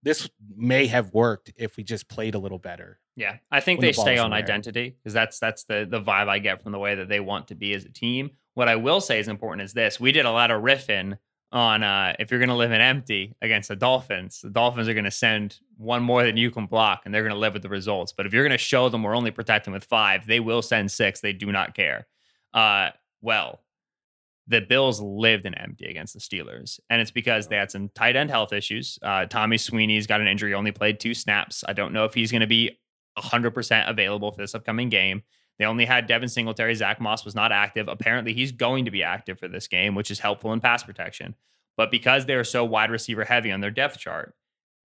this may have worked if we just played a little better. Yeah, I think they the stay on identity because that's that's the the vibe I get from the way that they want to be as a team. What I will say is important is this: we did a lot of riffing on uh, if you're going to live in empty against the Dolphins, the Dolphins are going to send one more than you can block, and they're going to live with the results. But if you're going to show them we're only protecting with five, they will send six. They do not care. Uh, well, the Bills lived in empty against the Steelers, and it's because they had some tight end health issues. Uh, Tommy Sweeney's got an injury, only played two snaps. I don't know if he's going to be 100% available for this upcoming game. They only had Devin Singletary. Zach Moss was not active. Apparently, he's going to be active for this game, which is helpful in pass protection. But because they are so wide receiver heavy on their depth chart,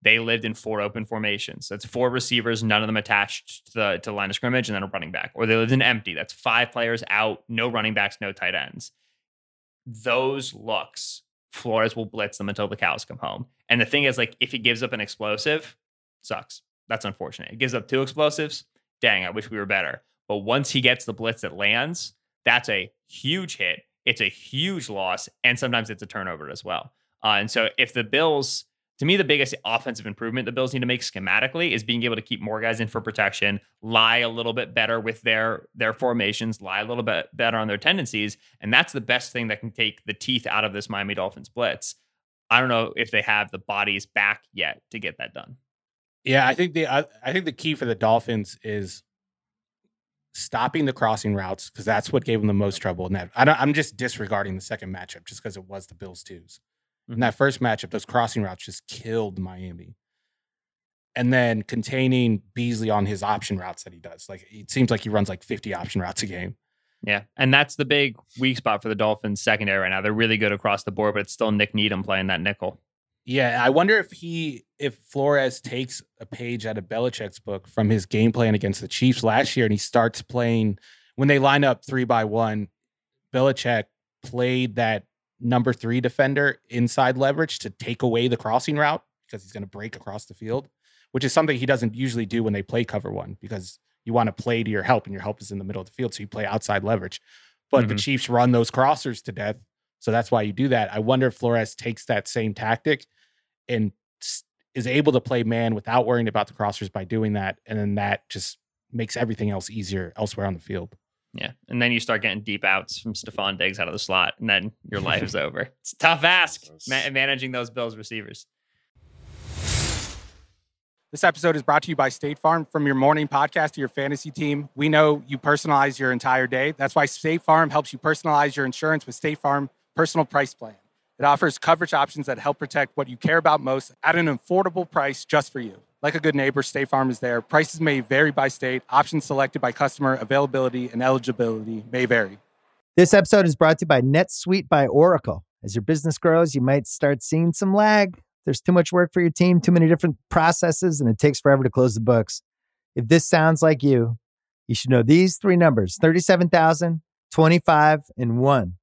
they lived in four open formations. That's four receivers, none of them attached to the, to the line of scrimmage, and then a running back. Or they lived in empty. That's five players out, no running backs, no tight ends. Those looks, Flores will blitz them until the cows come home. And the thing is, like, if he gives up an explosive, sucks. That's unfortunate. It gives up two explosives. Dang, I wish we were better. But once he gets the blitz that lands, that's a huge hit. It's a huge loss, and sometimes it's a turnover as well. Uh, and so, if the Bills, to me, the biggest offensive improvement the Bills need to make schematically is being able to keep more guys in for protection, lie a little bit better with their their formations, lie a little bit better on their tendencies, and that's the best thing that can take the teeth out of this Miami Dolphins blitz. I don't know if they have the bodies back yet to get that done. Yeah, I think the I, I think the key for the Dolphins is stopping the crossing routes because that's what gave them the most trouble. And I I'm just disregarding the second matchup just because it was the Bills twos. In that mm-hmm. first matchup, those crossing routes just killed Miami. And then containing Beasley on his option routes that he does. Like it seems like he runs like 50 option routes a game. Yeah, and that's the big weak spot for the Dolphins secondary right now. They're really good across the board, but it's still Nik Needham playing that nickel. Yeah, I wonder if he if Flores takes a page out of Belichick's book from his game plan against the Chiefs last year and he starts playing when they line up three by one, Belichick played that number three defender inside leverage to take away the crossing route because he's going to break across the field, which is something he doesn't usually do when they play cover one because you want to play to your help and your help is in the middle of the field. So you play outside leverage. But the Mhm. Chiefs run those crossers to death. So that's why you do that. I wonder if Flores takes that same tactic and is able to play man without worrying about the crossers by doing that. And then that just makes everything else easier elsewhere on the field. Yeah, and then you start getting deep outs from Stefon Diggs out of the slot, and then your life is over. It's a tough ask ma- managing those Bills receivers. This episode is brought to you by State Farm. From your morning podcast to your fantasy team, we know you personalize your entire day. That's why State Farm helps you personalize your insurance with State Farm Personal Price Plan. It offers coverage options that help protect what you care about most at an affordable price just for you. Like a good neighbor, State Farm is there. Prices may vary by state, options selected by customer, availability, and eligibility may vary. This episode is brought to you by NetSuite by Oracle. As your business grows, you might start seeing some lag. There's too much work for your team, too many different processes, and it takes forever to close the books. If this sounds like you, you should know these three numbers 37,000, 25, and 1.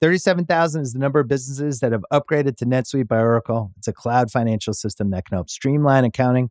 37,000 is the number of businesses that have upgraded to NetSuite by Oracle. It's a cloud financial system that can help streamline accounting,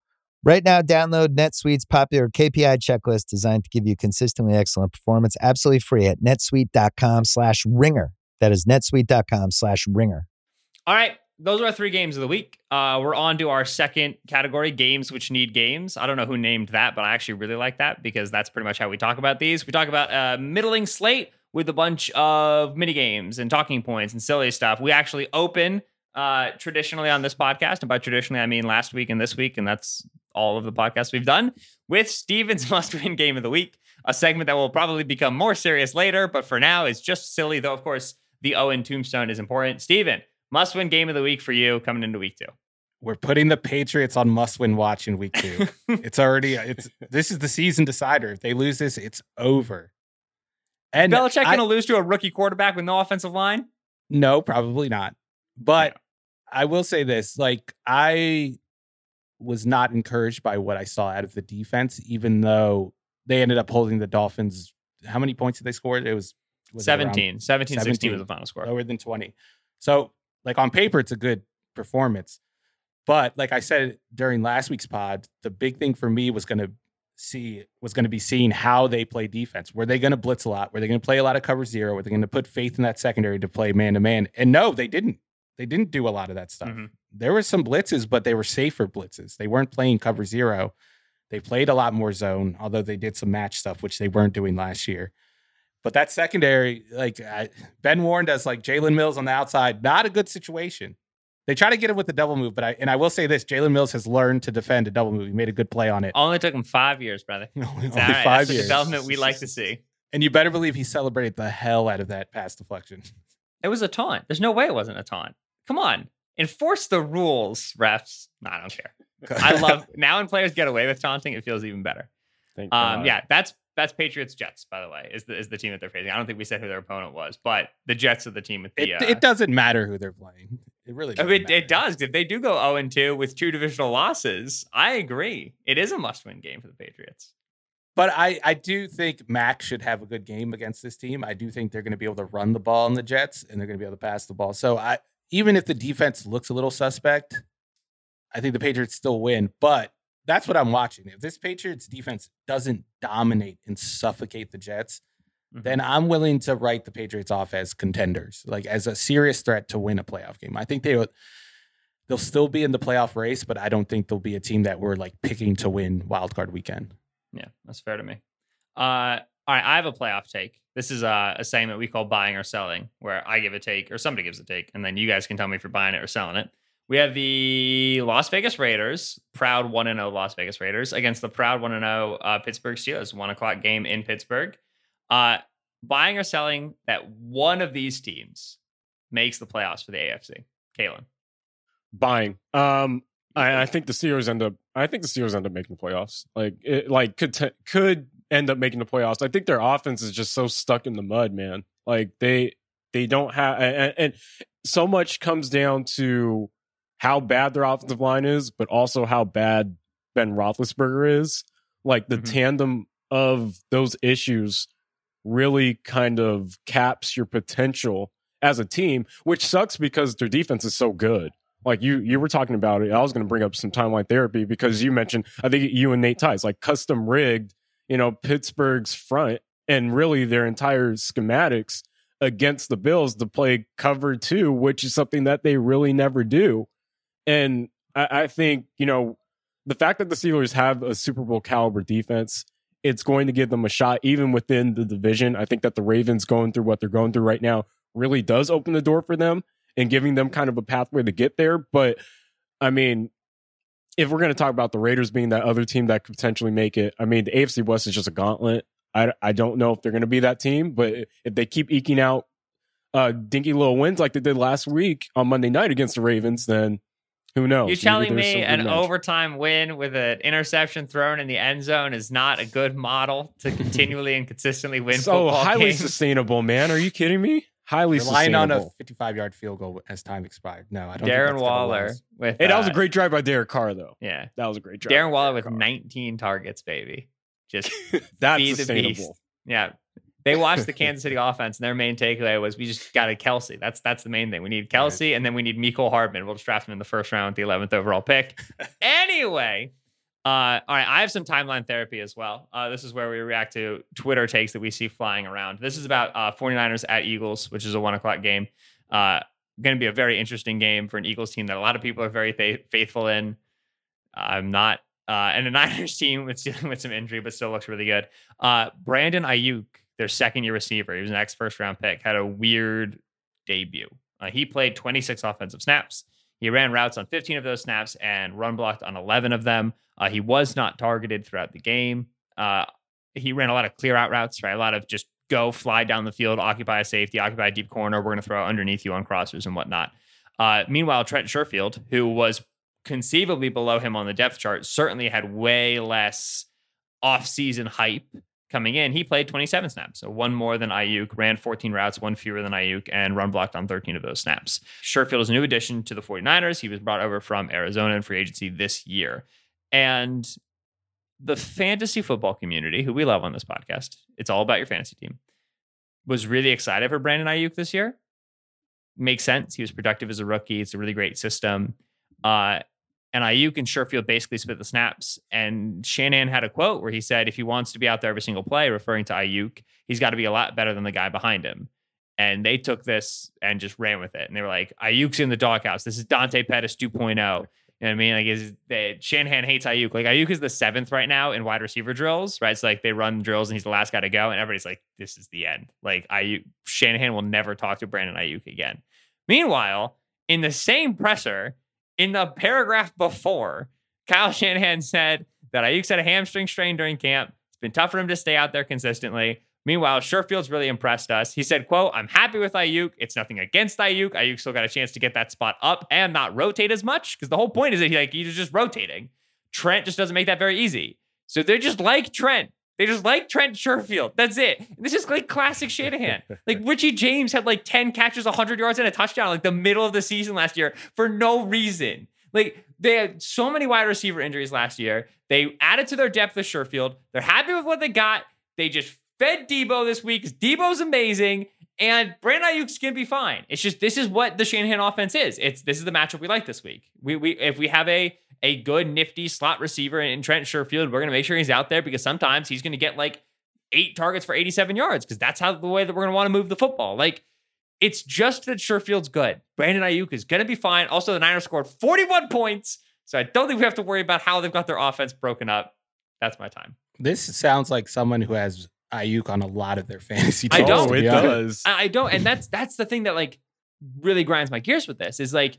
Right now, download NetSuite's popular KPI checklist designed to give you consistently excellent performance absolutely free at netsuite.com slash ringer. That is netsuite.com slash ringer. All right, those are our three games of the week. Uh, we're on to our second category, games which need games. I don't know who named that, but I actually really like that because that's pretty much how we talk about these. We talk about a middling slate with a bunch of mini games and talking points and silly stuff. We actually open uh, traditionally on this podcast, and by traditionally I mean last week and this week, and that's all of the podcasts we've done with Steven's must-win game of the week, a segment that will probably become more serious later, but for now it's just silly. Though of course the Owen Tombstone is important. Steven, must-win game of the week for you coming into week two. We're putting the Patriots on must-win watch in week two. it's already it's this is the season decider. If they lose this, it's over. And Belichick going to lose to a rookie quarterback with no offensive line? No, probably not. But I will say this: like I was not encouraged by what I saw out of the defense, even though they ended up holding the Dolphins. How many points did they score? It was, was 17. It 17, 17, 16 was the final score. Lower than 20. So, like on paper, it's a good performance. But like I said during last week's pod, the big thing for me was going to see was going to be seeing how they play defense. Were they going to blitz a lot? Were they going to play a lot of cover zero? Were they going to put faith in that secondary to play man to man? And no, they didn't. They didn't do a lot of that stuff. Mm-hmm. There were some blitzes, but they were safer blitzes. They weren't playing cover zero. They played a lot more zone, although they did some match stuff, which they weren't doing last year. But that secondary, like I, Ben Warren does, like Jalen Mills on the outside, not a good situation. They try to get him with the double move, but I and I will say this: Jalen Mills has learned to defend a double move. He made a good play on it. Only took him five years, brother. only, only right. five That's years. development we like to see. And you better believe he celebrated the hell out of that pass deflection. It was a taunt. There's no way it wasn't a taunt. Come on, enforce the rules, refs. No, I don't care. I love now when players get away with taunting, it feels even better. Thank um, yeah, that's that's Patriots Jets, by the way, is the is the team that they're facing. I don't think we said who their opponent was, but the Jets are the team with the. It, uh, it doesn't matter who they're playing. It really. does. I mean, it does. If they do go zero and two with two divisional losses, I agree. It is a must win game for the Patriots. But I, I do think Mac should have a good game against this team. I do think they're going to be able to run the ball in the Jets, and they're going to be able to pass the ball. So I, even if the defense looks a little suspect, I think the Patriots still win. But that's what I'm watching. If this Patriots defense doesn't dominate and suffocate the Jets, mm-hmm. then I'm willing to write the Patriots off as contenders, like as a serious threat to win a playoff game. I think they they'll still be in the playoff race, but I don't think they'll be a team that we're like picking to win wild card weekend. Yeah, that's fair to me. Uh, all right, I have a playoff take. This is a, a segment we call buying or selling, where I give a take or somebody gives a take, and then you guys can tell me if you're buying it or selling it. We have the Las Vegas Raiders, proud 1 0 Las Vegas Raiders, against the proud 1 0 uh, Pittsburgh Steelers, one o'clock game in Pittsburgh. Uh, buying or selling that one of these teams makes the playoffs for the AFC. Kaelen. Buying. Um, I, I, think the Steelers end up. I think the Steelers end up making the playoffs. Like, it, like could t- could end up making the playoffs. I think their offense is just so stuck in the mud, man. Like they they don't have, and, and so much comes down to how bad their offensive line is, but also how bad Ben Roethlisberger is. Like the mm-hmm. tandem of those issues really kind of caps your potential as a team, which sucks because their defense is so good. Like you, you were talking about it. I was going to bring up some timeline therapy because you mentioned, I think you and Nate Tice, like custom rigged, you know, Pittsburgh's front and really their entire schematics against the Bills to play cover two, which is something that they really never do. And I, I think, you know, the fact that the Steelers have a Super Bowl caliber defense, it's going to give them a shot even within the division. I think that the Ravens going through what they're going through right now really does open the door for them and giving them kind of a pathway to get there. But I mean, if we're going to talk about the Raiders being that other team that could potentially make it, I mean, the AFC West is just a gauntlet. I, I don't know if they're going to be that team, but if they keep eking out uh, dinky little wins like they did last week on Monday night against the Ravens, then who knows? You're telling me an match. overtime win with an interception thrown in the end zone is not a good model to continually and consistently win so highly games? sustainable, man. Are you kidding me? Highly Relying on a 55 yard field goal as time expired. No, I don't. Darren Waller with hey, that was a uh, great drive by Derek Carr, though. Yeah, that was a great drive. Darren Waller with Carr. 19 targets, baby. Just that's feed the beast. Yeah, they watched the Kansas City offense, and their main takeaway was we just got a Kelce. That's that's the main thing. We need Kelce, right. and then we need Mecole Hardman. We'll just draft him in the first round with the 11th overall pick. anyway, uh, all right, I have some timeline therapy as well. Uh, this is where we react to Twitter takes that we see flying around. This is about uh, 49ers at Eagles, which is a one o'clock game. Uh, going to be a very interesting game for an Eagles team that a lot of people are very fa- faithful in. I'm not. Uh, and a Niners team that's dealing with some injury, but still looks really good. Uh, Brandon Aiyuk, their second year receiver. He was an ex first round pick, had a weird debut. He played 26 offensive snaps. He ran routes on 15 of those snaps and run blocked on 11 of them. Uh, he was not targeted throughout the game. Uh, he ran a lot of clear out routes, right? A lot of just go fly down the field, occupy a safety, occupy a deep corner. We're going to throw underneath you on crossers and whatnot. Uh, meanwhile, Trent Sherfield, who was conceivably below him on the depth chart, certainly had way less off-season hype coming in. He played 27 snaps, so one more than Aiyuk, ran 14 routes, one fewer than Aiyuk, and run blocked on 13 of those snaps. Sherfield is a new addition to the 49ers. He was brought over from Arizona in free agency this year. And the fantasy football community, who we love on this podcast, it's all about your fantasy team, was really excited for Brandon Aiyuk this year. Makes sense. He was productive as a rookie. It's a really great system. Uh, and Aiyuk and Sherfield basically split the snaps. And Shanahan had a quote where he said, if he wants to be out there every single play, referring to Aiyuk, he's got to be a lot better than the guy behind him. And they took this and just ran with it. And they were like, Aiyuk's in the doghouse. This is Dante Pettis 2.0. You know what I mean? Like, is that Shanahan hates Aiyuk? Like, Aiyuk is the seventh right now in wide receiver drills, right? So like they run drills and he's the last guy to go, and everybody's like, this is the end. Like, Aiyuk, Shanahan will never talk to Brandon Aiyuk again. Meanwhile, in the same presser, in the paragraph before, Kyle Shanahan said that Aiyuk's had a hamstring strain during camp. It's been tough for him to stay out there consistently. Meanwhile, Sherfield's really impressed us. He said, quote, I'm happy with Aiyuk. It's nothing against Aiyuk. Aiyuk still got a chance to get that spot up and not rotate as much because the whole point is that he like he's just rotating. Trent just doesn't make that very easy. So they're just like Trent. They just like Trent Sherfield. That's it. This is like classic Shanahan. like Richie James had like 10 catches, 100 yards, and a touchdown like the middle of the season last year for no reason. Like they had so many wide receiver injuries last year. They added to their depth with Sherfield. They're happy with what they got. They just fed Deebo this week. Deebo's amazing. And Brandon Aiyuk's gonna be fine. It's just this is what the Shanahan offense is. It's this is the matchup we like this week. We we if we have a a good nifty slot receiver in Trent Sherfield, we're gonna make sure he's out there because sometimes he's gonna get like eight targets for 87 yards because that's how the way that we're gonna want to move the football. Like it's just that Sherfield's good. Brandon Aiyuk is gonna be fine. Also, the Niners scored 41 points, so I don't think we have to worry about how they've got their offense broken up. That's my time. This sounds like someone who has Aiyuk on a lot of their fantasy Teams, I don't. Oh, it honest. does. I I don't, and that's that's the thing that like really grinds my gears with this is like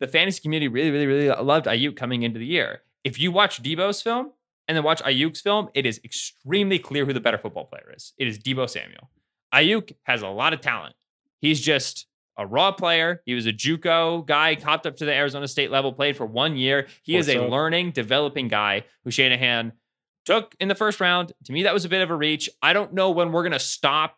the fantasy community really, really, really loved Aiyuk coming into the year. If you watch Deebo's film and then watch Aiyuk's film, it is extremely clear who the better football player is. It is Deebo Samuel. Aiyuk has a lot of talent. He's just a raw player. He was a JUCO guy, hopped up to the Arizona State level, played for one year. He is a learning, developing guy who Shanahan took in the first round. To me, that was a bit of a reach. I don't know when we're gonna stop.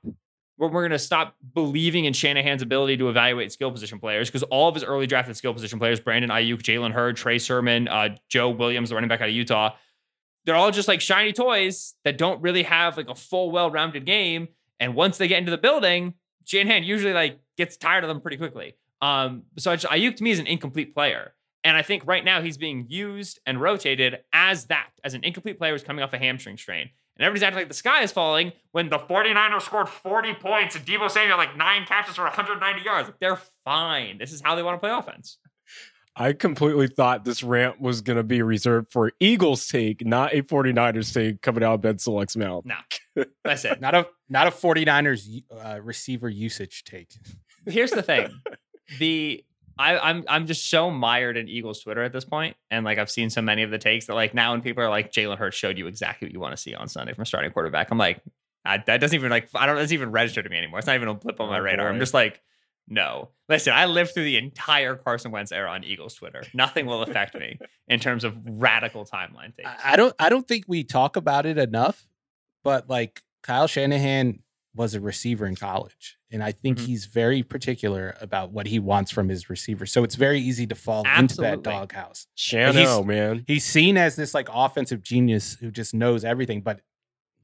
When we're gonna stop believing in Shanahan's ability to evaluate skill position players because all of his early drafted skill position players, Brandon Aiyuk, Jalen Hurd, Trey Sermon, uh, Joe Williams, the running back out of Utah, they're all just like shiny toys that don't really have like a full, well-rounded game. And once they get into the building, Shanahan usually like gets tired of them pretty quickly. Um, so it's- Aiyuk to me is an incomplete player. And I think right now he's being used and rotated as that, as an incomplete player who's coming off a hamstring strain. And everybody's acting like the sky is falling when the 49ers scored 40 points and Deebo Samuel like nine catches for 190 yards. Like, they're fine. This is how they want to play offense. I completely thought this rant was going to be reserved for Eagles take, not a 49ers take coming out of Ben Solak's mouth. No, that's it. Not a not a 49ers uh, receiver usage take. here's the thing the I, I'm I'm just so mired in Eagles Twitter at this point, and like I've seen so many of the takes that like now when people are like Jalen Hurts showed you exactly what you want to see on Sunday from a starting quarterback, I'm like I, that doesn't even like I don't doesn't even register to me anymore. It's not even a blip on my Oh, radar. I'm just like no. Listen, I lived through the entire Carson Wentz era on Eagles Twitter. Nothing will affect me in terms of radical timeline takes. I I don't I don't think we talk about it enough, but like Kyle Shanahan was a receiver in college. And I think Mhm. he's very particular about what he wants from his receiver. So it's very easy to fall into that Absolutely. doghouse. Shano, man. He's seen as this like offensive genius who just knows everything, but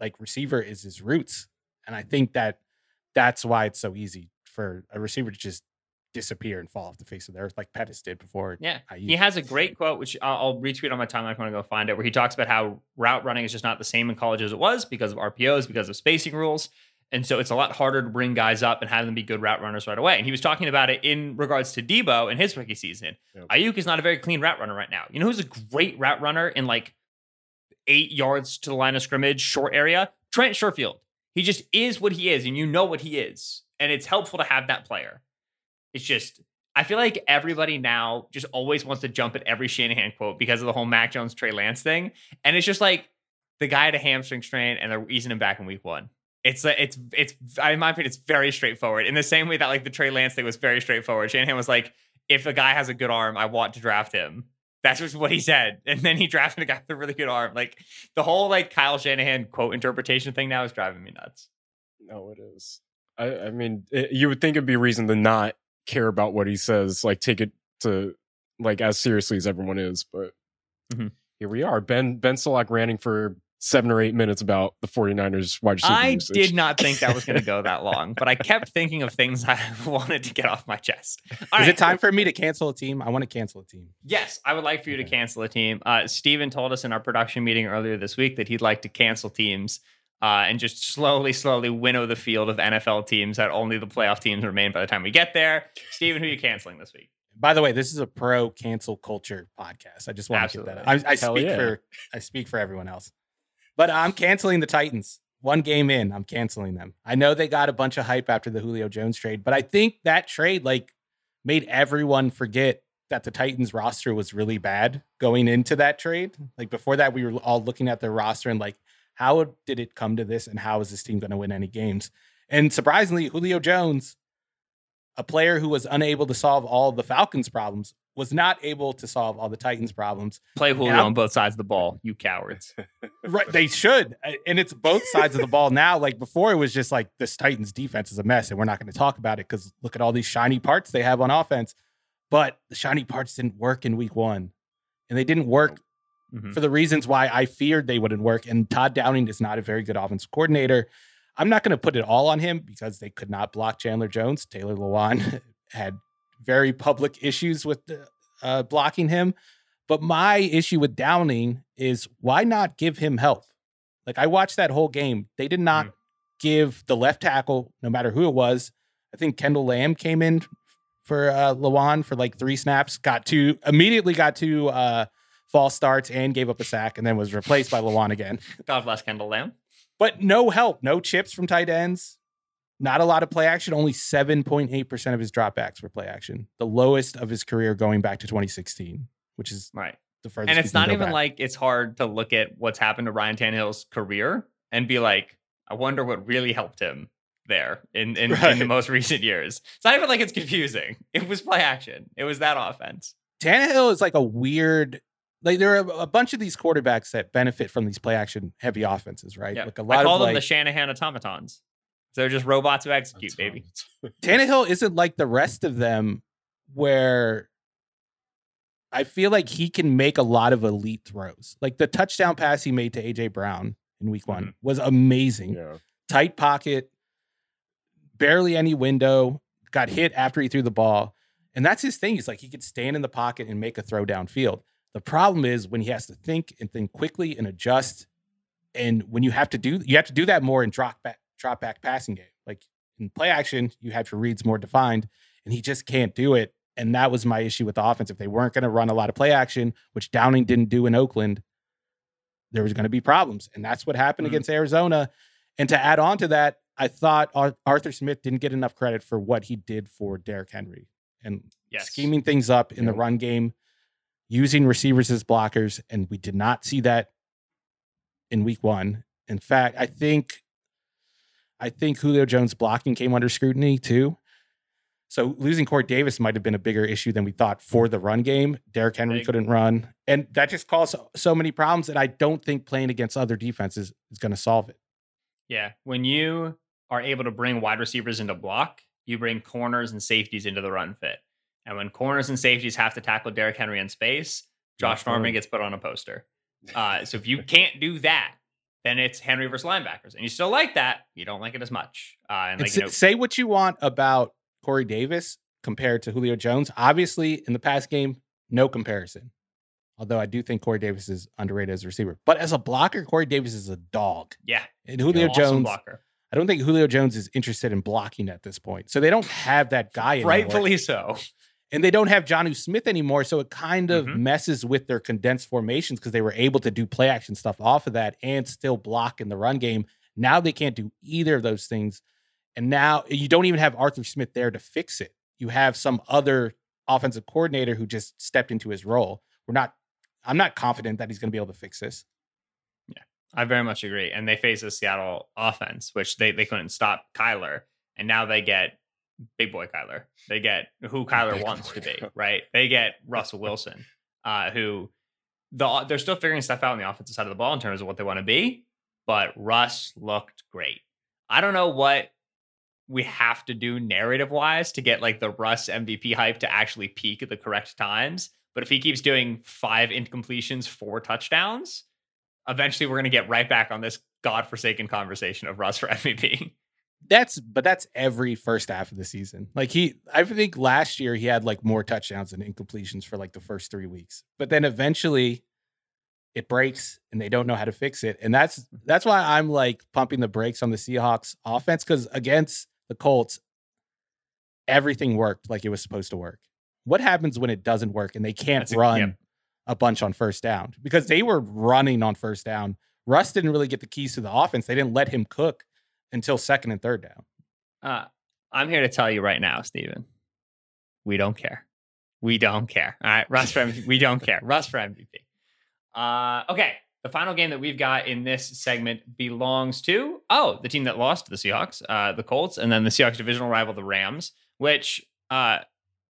like receiver is his roots. And I think that that's why it's so easy for a receiver to just disappear and fall off the face of the earth like Pettis did before. Yeah. Aiyuk. He has a great quote, which I'll, retweet on my timeline if you want to go find it, where he talks about how route running is just not the same in college as it was because of RPOs, because of spacing rules. And so it's a lot harder to bring guys up and have them be good route runners right away. And he was talking about it in regards to Deebo in his rookie season. Yep. Aiyuk is not a very clean route runner right now. You know who's a great route runner in like eight yards to the line of scrimmage, short area? Trent Sherfield. He just is what he is, and you know what he is. And it's helpful to have that player. It's just I feel like everybody now just always wants to jump at every Shanahan quote because of the whole Mac Jones Trey Lance thing, and it's just like the guy had a hamstring strain and they're easing him back in week one. It's it's it's in my opinion, it's very straightforward. In the same way that like the Trey Lance thing was very straightforward. Shanahan was like, if a guy has a good arm, I want to draft him. That's just what he said. And then he drafted a guy with a really good arm. Like the whole like Kyle Shanahan quote interpretation thing now is driving me nuts. No, it is. I, I mean, it, you would think it'd be reason to not care about what he says, like take it to like as seriously as everyone is. But mm-hmm. here we are. Ben Ben Solak ranting for seven or eight minutes about the 49ers wide receiver. I usage. did not think that was going to go that long, but I kept thinking of things I wanted to get off my chest. All Is right. it time for me to cancel a team? I want to cancel a team. Yes, I would like for you to cancel a team. Uh, Steven told us in our production meeting earlier this week that he'd like to cancel teams uh, and just slowly, slowly winnow the field of NFL teams that only the playoff teams remain by the time we get there. Steven, who are you canceling this week? By the way, this is a pro cancel culture podcast. I just want Absolutely. to get that. I, I speak yeah. for I speak for everyone else. But I'm canceling the Titans. One game in, I'm canceling them. I know they got a bunch of hype after the Julio Jones trade, but I think that trade like made everyone forget that the Titans roster was really bad going into that trade. Like before that, we were all looking at their roster and like, how did it come to this and how is this team going to win any games? And surprisingly, Julio Jones, a player who was unable to solve all the Falcons' problems, was not able to solve all the Titans' problems. Play Julio on both sides of the ball, you cowards. right, they should, and it's both sides of the ball now. Like before, it was just like this Titans defense is a mess, and we're not going to talk about it because look at all these shiny parts they have on offense. But the shiny parts didn't work in Week One, and they didn't work mm-hmm. for the reasons why I feared they wouldn't work. And Todd Downing is not a very good offensive coordinator. I'm not going to put it all on him because they could not block Chandler Jones. Taylor Lewan had very public issues with uh, blocking him. But my issue with Downing is why not give him help? Like I watched that whole game. They did not mm. give the left tackle, no matter who it was. I think Kendall Lamm came in for uh Lewan for like three snaps, got two immediately got two uh false starts and gave up a sack and then was replaced by Lewan again. God bless Kendall Lamm. But no help, no chips from tight ends. Not a lot of play action. Only 7.8% of his dropbacks were play action, the lowest of his career going back to 2016, which is right. The first. And it's not even back. like it's hard to look at what's happened to Ryan Tannehill's career and be like, I wonder what really helped him there in, in, right. in, the most recent years. It's not even like it's confusing. It was play action. It was that offense. Tannehill is like a weird like there are a bunch of these quarterbacks that benefit from these play action heavy offenses, right? Yeah. Like a lot I call of them like, the Shanahan automatons. They're just robots who execute, baby. Tannehill isn't like the rest of them where I feel like he can make a lot of elite throws. Like the touchdown pass he made to AJ Brown in week one mm-hmm. was amazing. Yeah. Tight pocket, barely any window, got hit after he threw the ball. And that's his thing. He's like, he could stand in the pocket and make a throw downfield. The problem is when he has to think and think quickly and adjust. And when you have to do, you have to do that more in drop back, drop back passing game. Like in play action, you have your reads more defined, and he just can't do it. And that was my issue with the offense. If they weren't going to run a lot of play action, which Downing didn't do in Oakland, there was going to be problems. And that's what happened mm-hmm. against Arizona. And to add on to that, I thought Arthur Smith didn't get enough credit for what he did for Derrick Henry and yes. scheming things up in the run game, using receivers as blockers. And we did not see that in week one. In fact, I think I think Julio Jones blocking came under scrutiny too. So losing Corey Davis might have been a bigger issue than we thought for the run game. Derrick Henry Big. couldn't run. And that just caused so many problems that I don't think playing against other defenses is going to solve it. Yeah. When you are able to bring wide receivers into block, you bring corners and safeties into the run fit. And when corners and safeties have to tackle Derrick Henry in space, Josh Norman gets put on a poster. Uh, so if you can't do that, then it's Henry versus linebackers. And you still like that. You don't like it as much. Uh, and like, you know, say what you want about Corey Davis compared to Julio Jones. Obviously, in the past game, no comparison. Although I do think Corey Davis is underrated as a receiver. But as a blocker, Corey Davis is a dog. Yeah. And Julio awesome Jones. Blocker. I don't think Julio Jones is interested in blocking at this point. So they don't have that guy. Rightfully so and they don't have Jonnu Smith anymore. So it kind of mm-hmm. messes with their condensed formations because they were able to do play action stuff off of that and still block in the run game. Now they can't do either of those things. And now you don't even have Arthur Smith there to fix it. you have some other offensive coordinator who just stepped into his role. We're not. I'm not confident that he's going to be able to fix this. Yeah, I very much agree. And they face a Seattle offense, which they they couldn't stop Kyler, and now they get big boy Kyler. They get who Kyler big wants to be, right? They get Russell Wilson, uh, who the they're still figuring stuff out on the offensive side of the ball in terms of what they want to be. But Russ looked great. I don't know what we have to do narrative wise to get like the Russ MVP hype to actually peak at the correct times. But if he keeps doing five incompletions, four touchdowns, eventually we're going to get right back on this godforsaken conversation of Russ for MVP. That's but that's every first half of the season. Like he, I think last year he had like more touchdowns than incompletions for like the first three weeks, but then eventually it breaks and they don't know how to fix it, and that's that's why I'm like pumping the brakes on the Seahawks offense because against the Colts, everything worked like it was supposed to work. What happens when it doesn't work and they can't That's run a, a bunch on first down? Because they were running on first down. Russ didn't really get the keys to the offense. They didn't let him cook until second and third down. Uh, I'm here to tell you right now, Steven, we don't care. We don't care. All right, Russ for MVP. we don't care. Russ for MVP. Uh, okay, the final game that we've got in this segment belongs to oh the team that lost to the Seahawks, uh, the Colts, and then the Seahawks divisional rival, the Rams. Which uh,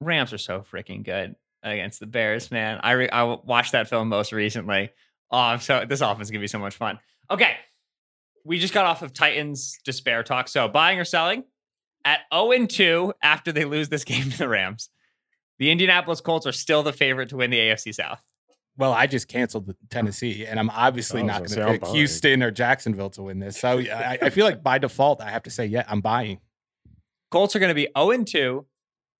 Rams are so freaking good against the Bears, man. I re- I watched that film most recently. Oh, I'm so this offense is gonna be so much fun. Okay, we just got off of Titans despair talk. So buying or selling at 0 and 2 after they lose this game to the Rams. The Indianapolis Colts are still the favorite to win the AFC South. Well, I just canceled the Tennessee, and I'm obviously not going to pick Houston or Jacksonville to win this. So I, I, feel like by default, I have to say, yeah, I'm buying. Colts are going to be 0 and 2,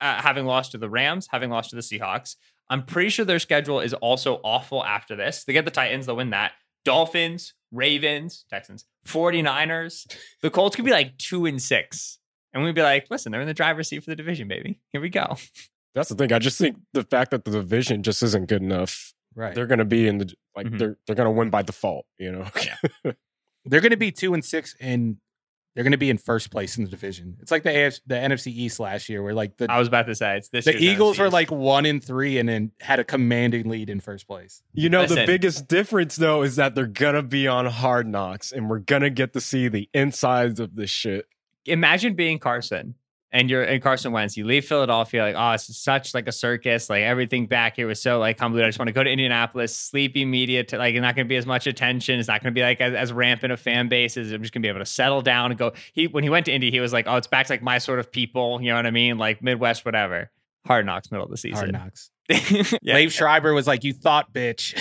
uh, having lost to the Rams, having lost to the Seahawks. I'm pretty sure their schedule is also awful after this. They get the Titans, they'll win that. Dolphins, Ravens, Texans, 49ers. The Colts could be like 2 and 6. And we'd be like, listen, they're in the driver's seat for the division, baby. Here we go. That's the thing. I just think the fact that the division just isn't good enough Right. They're going to be in the like mm-hmm. they're they're going to win by default, you know. Yeah. they're going to be 2 and 6 and they're going to be in first place in the division. It's like the AFC, the NFC East last year, where like the I was about to say it's this. The Eagles were like one in three, and then had a commanding lead in first place. You know, Listen. the biggest difference though is that they're gonna be on Hard Knocks, and we're gonna get to see the insides of this shit. Imagine being Carson and you're in Carson Wentz, you leave Philadelphia like, oh, it's such like a circus. Like everything back here was so like convoluted. I just want to go to Indianapolis, sleepy media to like, not going to be as much attention. It's not going to be like as, as rampant a fan base. I'm just going to be able to settle down and go. He when he went to Indy, he was like, oh, it's back to like my sort of people. You know what I mean? Like Midwest, whatever. Hard knocks, middle of the season. Hard knocks. yeah. Liev Schreiber was like, "You thought, bitch."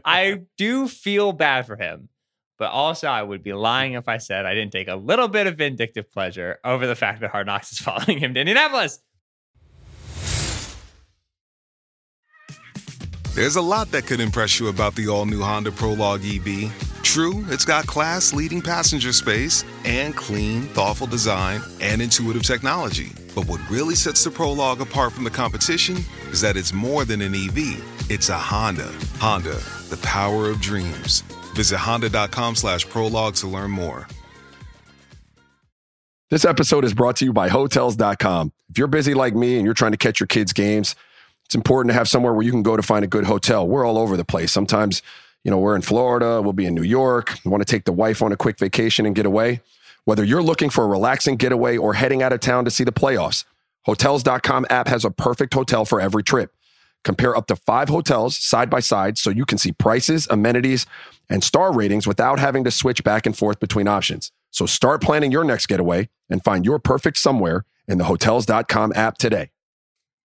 I do feel bad for him but also, I would be lying if I said I didn't take a little bit of vindictive pleasure over the fact that Hard Knocks is following him to Indianapolis. There's a lot that could impress you about the all new Honda Prologue EV. True, it's got class leading passenger space and clean, thoughtful design and intuitive technology. But what really sets the Prologue apart from the competition is that it's more than an EV, it's a Honda. Honda, the power of dreams. Visit honda.com slash prologue to learn more. This episode is brought to you by Hotels.com. If you're busy like me and you're trying to catch your kids' games, it's important to have somewhere where you can go to find a good hotel. We're all over the place. Sometimes, you know, we're in Florida, we'll be in New York, we want to take the wife on a quick vacation and get away. Whether you're looking for a relaxing getaway or heading out of town to see the playoffs, Hotels.com app has a perfect hotel for every trip. Compare up to five hotels side by side so you can see prices, amenities, and star ratings without having to switch back and forth between options. So start planning your next getaway and find your perfect somewhere in the hotels.com app today.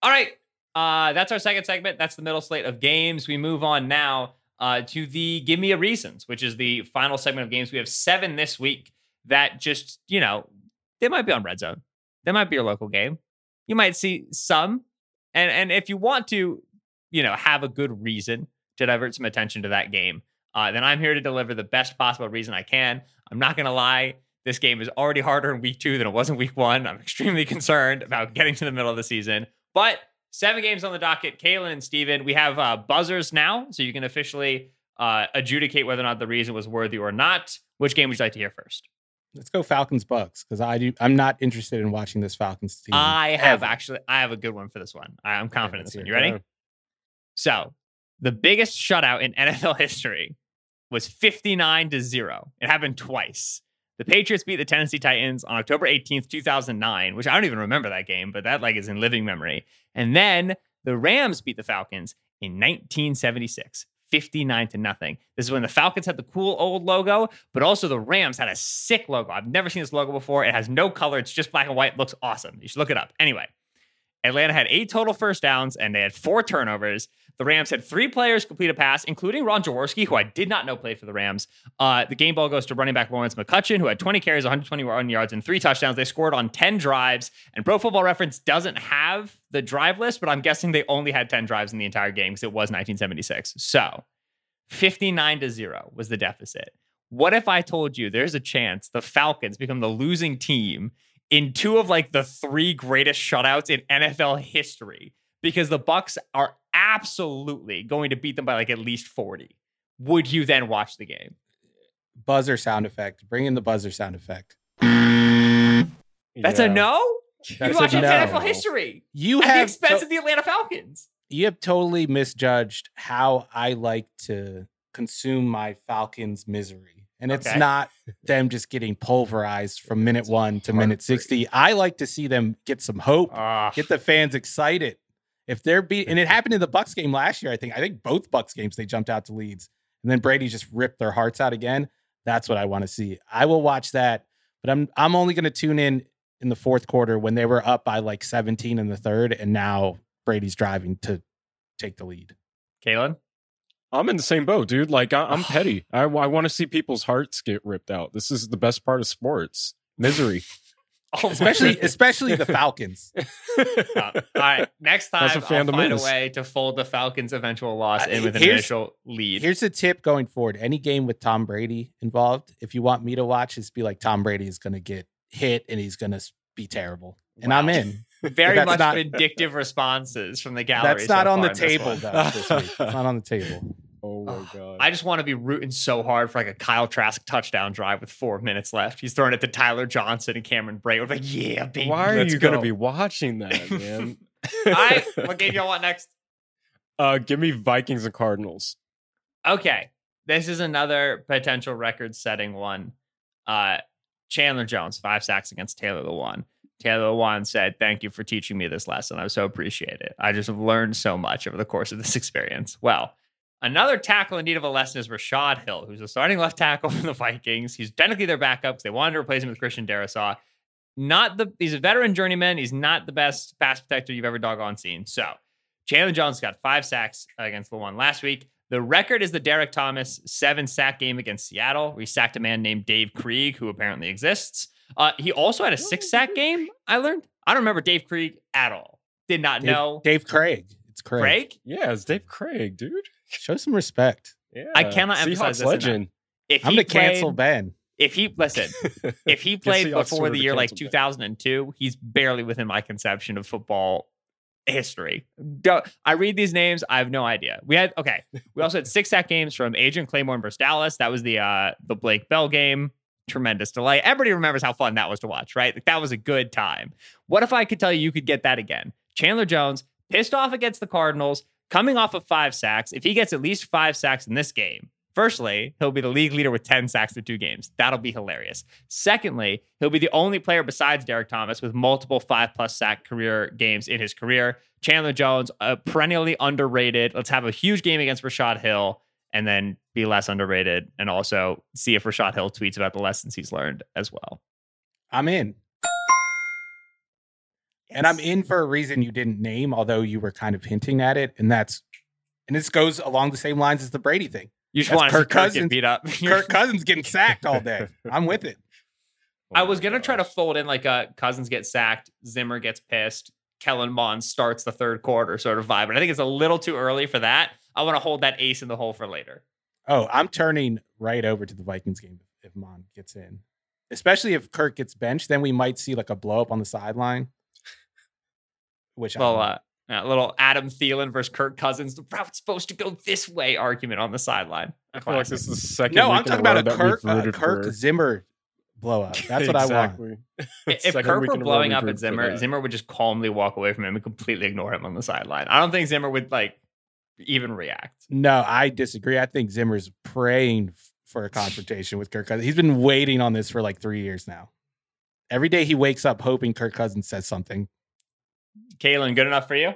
All right. Uh, that's our second segment. That's the middle slate of games. We move on now uh, to the Give Me a Reasons, which is the final segment of games. We have seven this week that just, you know, they might be on red zone. They might be your local game. You might see some. And and if you want to, you know, have a good reason to divert some attention to that game, uh, then I'm here to deliver the best possible reason I can. I'm not going to lie. This game is already harder in week two than it was in week one. I'm extremely concerned about getting to the middle of the season. But seven games on the docket. Kaelen and Steven, we have uh, buzzers now, so you can officially uh, adjudicate whether or not the reason was worthy or not. Which game would you like to hear first? Let's go Falcons Bucks because I do. I'm not interested in watching this Falcons team. I have ever. actually, I have a good one for this one. I'm confident in this one. You ready? So, the biggest shutout in NFL history was 59 to 0. It happened twice. The Patriots beat the Tennessee Titans on October 18th, 2009, which I don't even remember that game, but that like is in living memory. And then the Rams beat the Falcons in 1976. 59 to nothing. This is when the Falcons had the cool old logo, but also the Rams had a sick logo. I've never seen this logo before. It has no color. It's just black and white. It looks awesome. You should look it up. Anyway, Atlanta had eight total first downs and they had four turnovers. The Rams had three players complete a pass, including Ron Jaworski, who I did not know played for the Rams. Uh, the game ball goes to running back Lawrence McCutcheon, who had 20 carries, 121 yards, and three touchdowns. They scored on 10 drives. And Pro Football Reference doesn't have the drive list, but I'm guessing they only had 10 drives in the entire game because it was 1976. So 59 to 0 was the deficit. What if I told you there's a chance the Falcons become the losing team in two of like the three greatest shutouts in NFL history because the Bucks are absolutely going to beat them by like at least 40. Would you then watch the game? buzzer sound effect. Bring in the buzzer sound effect. That's a no? That's you watch a it no. NFL history You at the expense so- of the Atlanta Falcons. you have totally misjudged how I like to consume my Falcons misery. And it's Okay. not them just getting pulverized from minute one to minute 60. I like to see them get some hope, Ah, get the fans excited. If they're beat, and it happened in the Bucks game last year, I think. I think both Bucks games they jumped out to leads, and then Brady just ripped their hearts out again. That's what I want to see. I will watch that, but I'm I'm only going to tune in in the fourth quarter when they were up by like 17 in the third, and now Brady's driving to take the lead. Kaelen? I'm in the same boat, dude. Like I, I'm petty. I, I want to see people's hearts get ripped out. This is the best part of sports. Misery. Oh Especially especially the Falcons. Uh, all right, next time That's I'll what find a way to fold the Falcons' eventual loss in Uh, with an here's- initial lead. Here's a tip going forward. Any game with Tom Brady involved, if you want me to watch, just be like Tom Brady is going to get hit and he's going to be terrible. And I'm in. Very much not- vindictive responses from the gallery. That's not so on the table one. though. This week. It's not on the table. oh my god. I just want to be rooting so hard for like a Kyle Trask touchdown drive with four minutes left. He's throwing it to Tyler Johnson and Cameron Brate. We're like, yeah, baby. Why are you going to be watching that, man? All right, what game y'all want next? Uh, give me Vikings and Cardinals. Okay, this is another potential record-setting one. Uh, Chandler Jones, five sacks against Taylor the one. Taylor Lewan said, "Thank you for teaching me this lesson. I so appreciate it. I just have learned so much over the course of this experience." Well, another tackle in need of a lesson is Rashod Hill, who's the starting left tackle for the Vikings. He's technically their backup because they wanted to replace him with Christian Darrisaw. Not the he's a veteran journeyman. He's not the best pass protector you've ever doggone seen. So Chandler Jones got five sacks against Lewan last week. The record is the Derrick Thomas seven sack game against Seattle. We sacked a man named Dave Krieg, who apparently exists. Uh, he also had a six sack game. I learned. I don't remember Dave Krieg at all. Did not Dave, know. Dave Craig. It's Craig. Craig. Yeah, it's Dave Craig, dude. Show some respect. Yeah, I cannot emphasize Seahawks this enough. legend. If I'm he gonna cancel played- Ben. If he listen, if he played before the year like cancel Ben. 2002, he's barely within my conception of football history. Don't- I read these names, I have no idea. We had okay. We also had six sack games from Adrian Clayborn versus Dallas. That was the uh the Blake Bell game. Tremendous delay. Everybody remembers how fun that was to watch, right? Like that was a good time. What if I could tell you you could get that again? Chandler Jones pissed off against the Cardinals, coming off of five sacks. If he gets at least five sacks in this game, Firstly, he'll be the league leader with 10 sacks through two games. That'll be hilarious. Secondly, he'll be the only player besides Derrick Thomas with multiple five plus sack career games in his career. Chandler Jones, uh, perennially underrated. Let's have a huge game against Rashod Hill and then be less underrated and also see if Rashod Hill tweets about the lessons he's learned as well. I'm in. And I'm in for a reason you didn't name, although you were kind of hinting at it. And that's and this goes along the same lines as the Brady thing. You just want Kirk Kirk get Cousins. beat up. Kirk Cousins getting sacked all day. I'm with it. I was oh gonna try to fold in like a Cousins gets sacked, Zimmer gets pissed, Kellen Mond starts the third quarter sort of vibe, but I think it's a little too early for that. I want to hold that ace in the hole for later. Oh, I'm turning right over to the Vikings game if Mond gets in. Especially if Kirk gets benched, then we might see like a blow up on the sideline. Which I Well, don't- uh, a little Adam Thielen versus Kirk Cousins. The route's supposed to go this way argument on the sideline. I feel like this is the second. no, week I'm talking about a that Kirk, uh, Kirk for- Zimmer blowout. That's what I want. if Kirk were in a row blowing up at Zimmer. Zimmer would just calmly walk away from him and completely ignore him on the sideline. I don't think Zimmer would like even react. No, I disagree. I think Zimmer's praying for a confrontation with Kirk Cousins. He's been waiting on this for like three years now. Every day he wakes up hoping Kirk Cousins says something. Kaelen, good enough for you?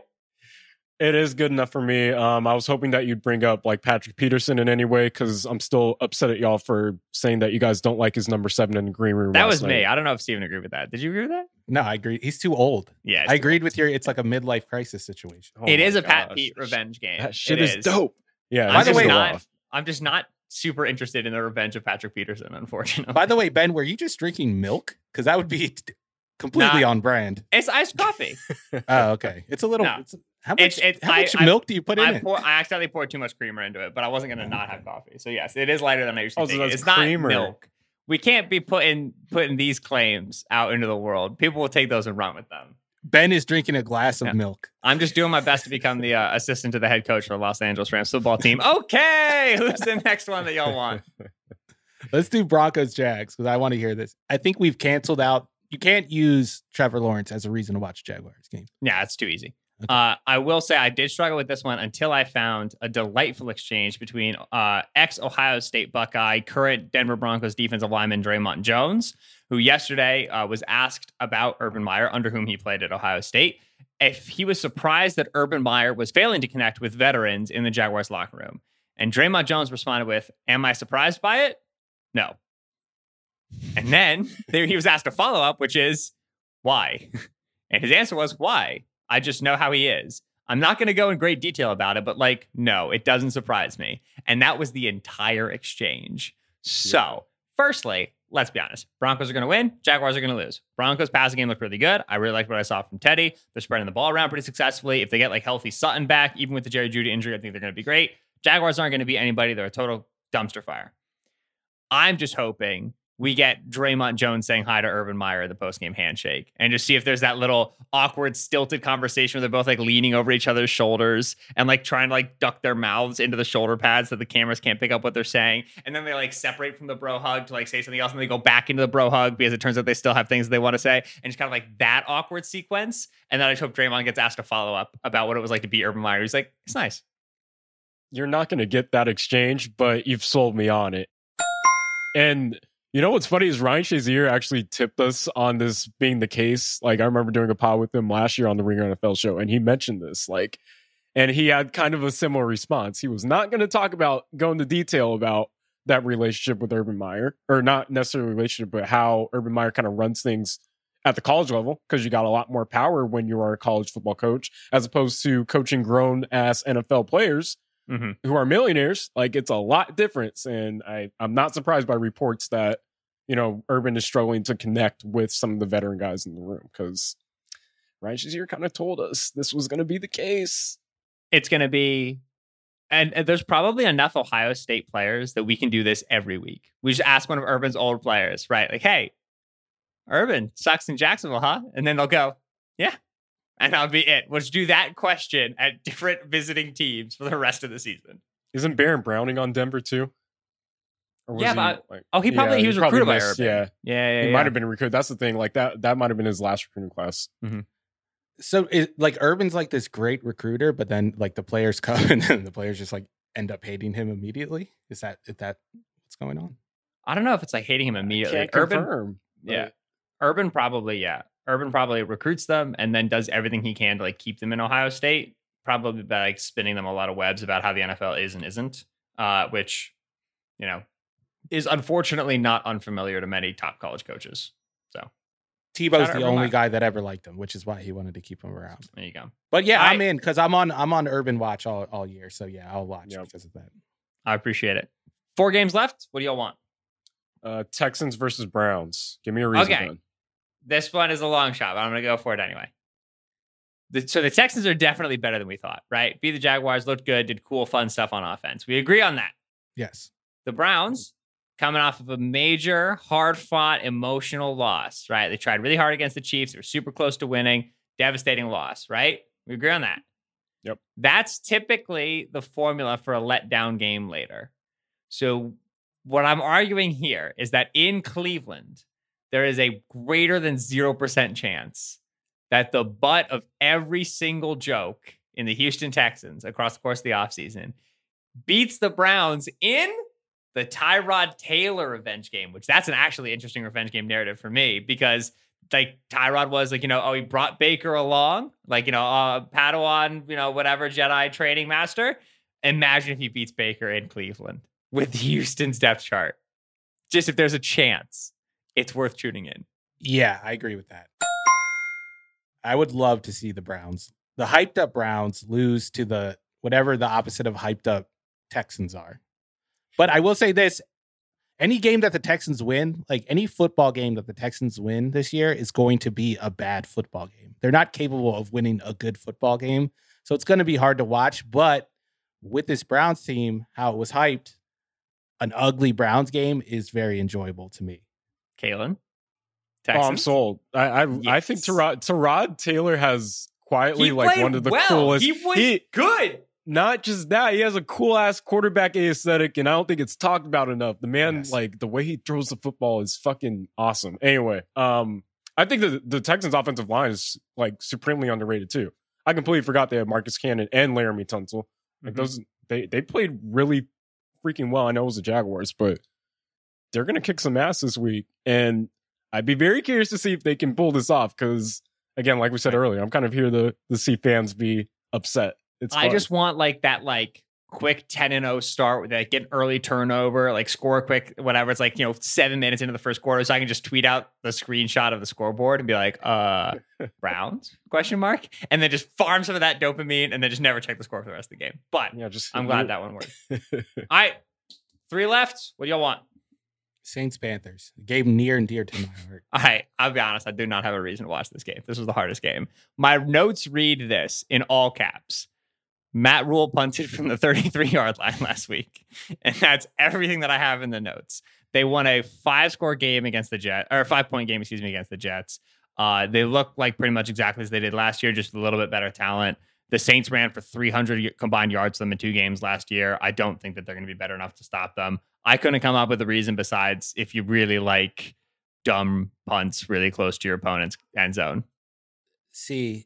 It is good enough for me. Um, I was hoping that you'd bring up like Patrick Peterson in any way because I'm still upset at y'all for saying that you guys don't like his number seven in the green room. That last was me. I don't know if Steven agreed with that. Did you agree with that? No, I agree. He's too old. Yeah, I too agreed with your. It's like a midlife crisis situation. Oh it my is a Pat gosh. Pete revenge game. That shit is dope. Yeah. I'm By the just way- not, I'm just not super interested in the revenge of Patrick Peterson, unfortunately. By the way, Ben, were you just drinking milk? Because that would be t- completely Nah. on brand. it's iced coffee. Oh, okay. It's a little. No. It's, how much? It's- it's- how much I- milk do you put in I, it? I accidentally poured too much creamer into it, but I wasn't going to not have coffee. So yes, it is lighter than I usually Oh, so think. that's It's creamer. not milk. We can't be putting putting these claims out into the world. People will take those and run with them. ben is drinking a glass of Yeah. milk. I'm just doing my best to become the uh, assistant to the head coach for the Los Angeles Rams football team. Okay, who's the next one that y'all want? Let's do Broncos Jags because I want to hear this. I think we've canceled out. You can't use Trevor Lawrence as a reason to watch Jaguars game. Yeah, it's too easy. Okay. Uh, I will say I did struggle with this one until I found a delightful exchange between uh, ex Ohio State Buckeye, current Denver Broncos defensive lineman Dre'Mont Jones, who yesterday uh, was asked about Urban Meyer, under whom he played at Ohio State, if he was surprised that Urban Meyer was failing to connect with veterans in the Jaguars locker room. And Dre'Mont Jones responded with, Am I surprised by it? No. And then there, he was asked a follow up, which is, Why? And his answer was, Why? I just know how he is. I'm not going to go in great detail about it, but like, no, it doesn't surprise me. And that was the entire exchange. So, firstly, let's be honest Broncos are going to win, Jaguars are going to lose. Broncos passing game looked really good. I really liked what I saw from Teddy. They're spreading the ball around pretty successfully. If they get like healthy Sutton back, even with the Jerry Jeudy injury, I think they're going to be great. Jaguars aren't going to be anybody. They're a total dumpster fire. I'm just hoping we get Dre'Mont Jones saying hi to Urban Meyer at the postgame handshake and just see if there's that little awkward, stilted conversation where they're both like leaning over each other's shoulders and like trying to like duck their mouths into the shoulder pads so the cameras can't pick up what they're saying. And then they like separate from the bro hug to like say something else and they go back into the bro hug because it turns out they still have things they want to say. And just kind of like that awkward sequence. And then I just hope Dre'Mont gets asked to follow up about what it was like to be Urban Meyer. He's like, it's nice. You're not going to get that exchange, but you've sold me on it. And you know what's funny is Ryan Shazier actually tipped us on this being the case. Like I remember doing a pod with him last year on the Ringer NFL show, and he mentioned this. Like, and he had kind of a similar response. He was not going to talk about go into detail about that relationship with Urban Meyer, or not necessarily relationship, but how Urban Meyer kind of runs things at the college level because you got a lot more power when you are a college football coach as opposed to coaching grown ass NFL players Mm-hmm. who are millionaires. Like it's a lot different. And I, I'm not surprised by reports that, you know, Urban is struggling to connect with some of the veteran guys in the room because Ryan Shazier kind of told us this was going to be the case. it's going to be and, and there's probably enough Ohio State players that we can do this every week. We just ask one of Urban's old players, right? Like, hey, Urban sucks in Jacksonville, huh? And then they'll go, yeah. And that'll be it. We'll just do that question at different visiting teams for the rest of the season. Isn't Baron Browning on Denver too? Or was Yeah, he, but- like, Oh, he probably Yeah, he was probably recruited by missed, Urban. Yeah, yeah, yeah. he yeah. might have been recruited. That's the thing. Like that, that might have been his last recruiting class. So it, like Urban's like this great recruiter, but then like the players come and then the players just like end up hating him immediately. Is that is that what's going on? I don't know if it's like hating him immediately. Can't Urban, confirm. yeah. Urban probably, yeah. Urban probably recruits them and then does everything he can to like keep them in Ohio State. Probably by like spinning them a lot of webs about how the NFL is and isn't, uh, which, you know, is unfortunately not unfamiliar to many top college coaches. So Tebow's the only Meyer. guy that ever liked him, which is why he wanted to keep him around. there you go. But yeah, I- I'm in because I'm on I'm on Urban Watch all, all year. So yeah, I'll watch Yep. because of that. I appreciate it. Four games left. What do y'all want? Uh, Texans versus Browns. Give me a reason. Okay. Ben. This one is a long shot, but I'm going to go for it anyway. The, so the Texans are definitely better than we thought, right? Beat the Jaguars, looked good, did cool, fun stuff on offense. We agree on that. Yes. The Browns coming off of a major, hard fought, emotional loss, right? They tried really hard against the Chiefs. They were super close to winning. Devastating loss, right? We agree on that. Yep. That's typically the formula for a letdown game later. So, what I'm arguing here is that in Cleveland, there is a greater than 0% chance that the butt of every single joke in the Houston Texans across the course of the offseason beats the Browns in the Tyrod Taylor revenge game, which that's an actually interesting revenge game narrative for me because like Tyrod was like, you know, oh, he brought Baker along, like, you know, uh, Padawan, you know, whatever Jedi training master. Imagine if he beats Baker in Cleveland with Houston's depth chart. Just if there's a chance, it's worth tuning in. Yeah, I agree with that. I would love to see the Browns, the hyped up Browns, lose to the whatever the opposite of hyped up Texans are. But I will say this any game that the Texans win, like any football game that the Texans win this year, is going to be a bad football game. They're not capable of winning a good football game. So it's going to be hard to watch. But with this Browns team, how it was hyped, an ugly Browns game is very enjoyable to me. Kaelen? Texans? Oh, I'm sold. I I, yes. I think Tyrod, Tyrod Taylor has quietly he like one of the well. coolest. He was he, good not just that, he has a cool ass quarterback aesthetic, and I don't think it's talked about enough. The man, yes. like the way he throws the football is fucking awesome. Anyway, um, I think the the Texans offensive line is like supremely underrated too. I completely forgot they had Marcus Cannon and Laremy Tunsil. Like mm-hmm. those they they played really freaking well. I know it was the Jaguars, but they're gonna kick some ass this week. And I'd be very curious to see if they can pull this off because again, like we said earlier, I'm kind of here to to see fans be upset it's I just want like that like quick 10 and 0 start with like get an early turnover, like score quick, whatever. It's like, you know, seven minutes into the first quarter. So I can just tweet out the screenshot of the scoreboard and be like, uh, Browns question mark. And then just farm some of that dopamine and then just never check the score for the rest of the game. But yeah, just I'm glad that one worked. All right. Three left. What do y'all want? Saints Panthers. Game near and dear to my heart. All right, I'll be honest. I do not have a reason to watch this game. This was the hardest game. My notes read this in all caps. Matt Rhule punted from the 33 yard line last week. And that's everything that I have in the notes. They won a five score game against the Jets, or five point game, excuse me, against the Jets. Uh, they look like pretty much exactly as they did last year, just a little bit better talent. The Saints ran for 300 combined yards them in two games last year. I don't think that they're going to be better enough to stop them. I couldn't come up with a reason besides if you really like dumb punts really close to your opponent's end zone. See,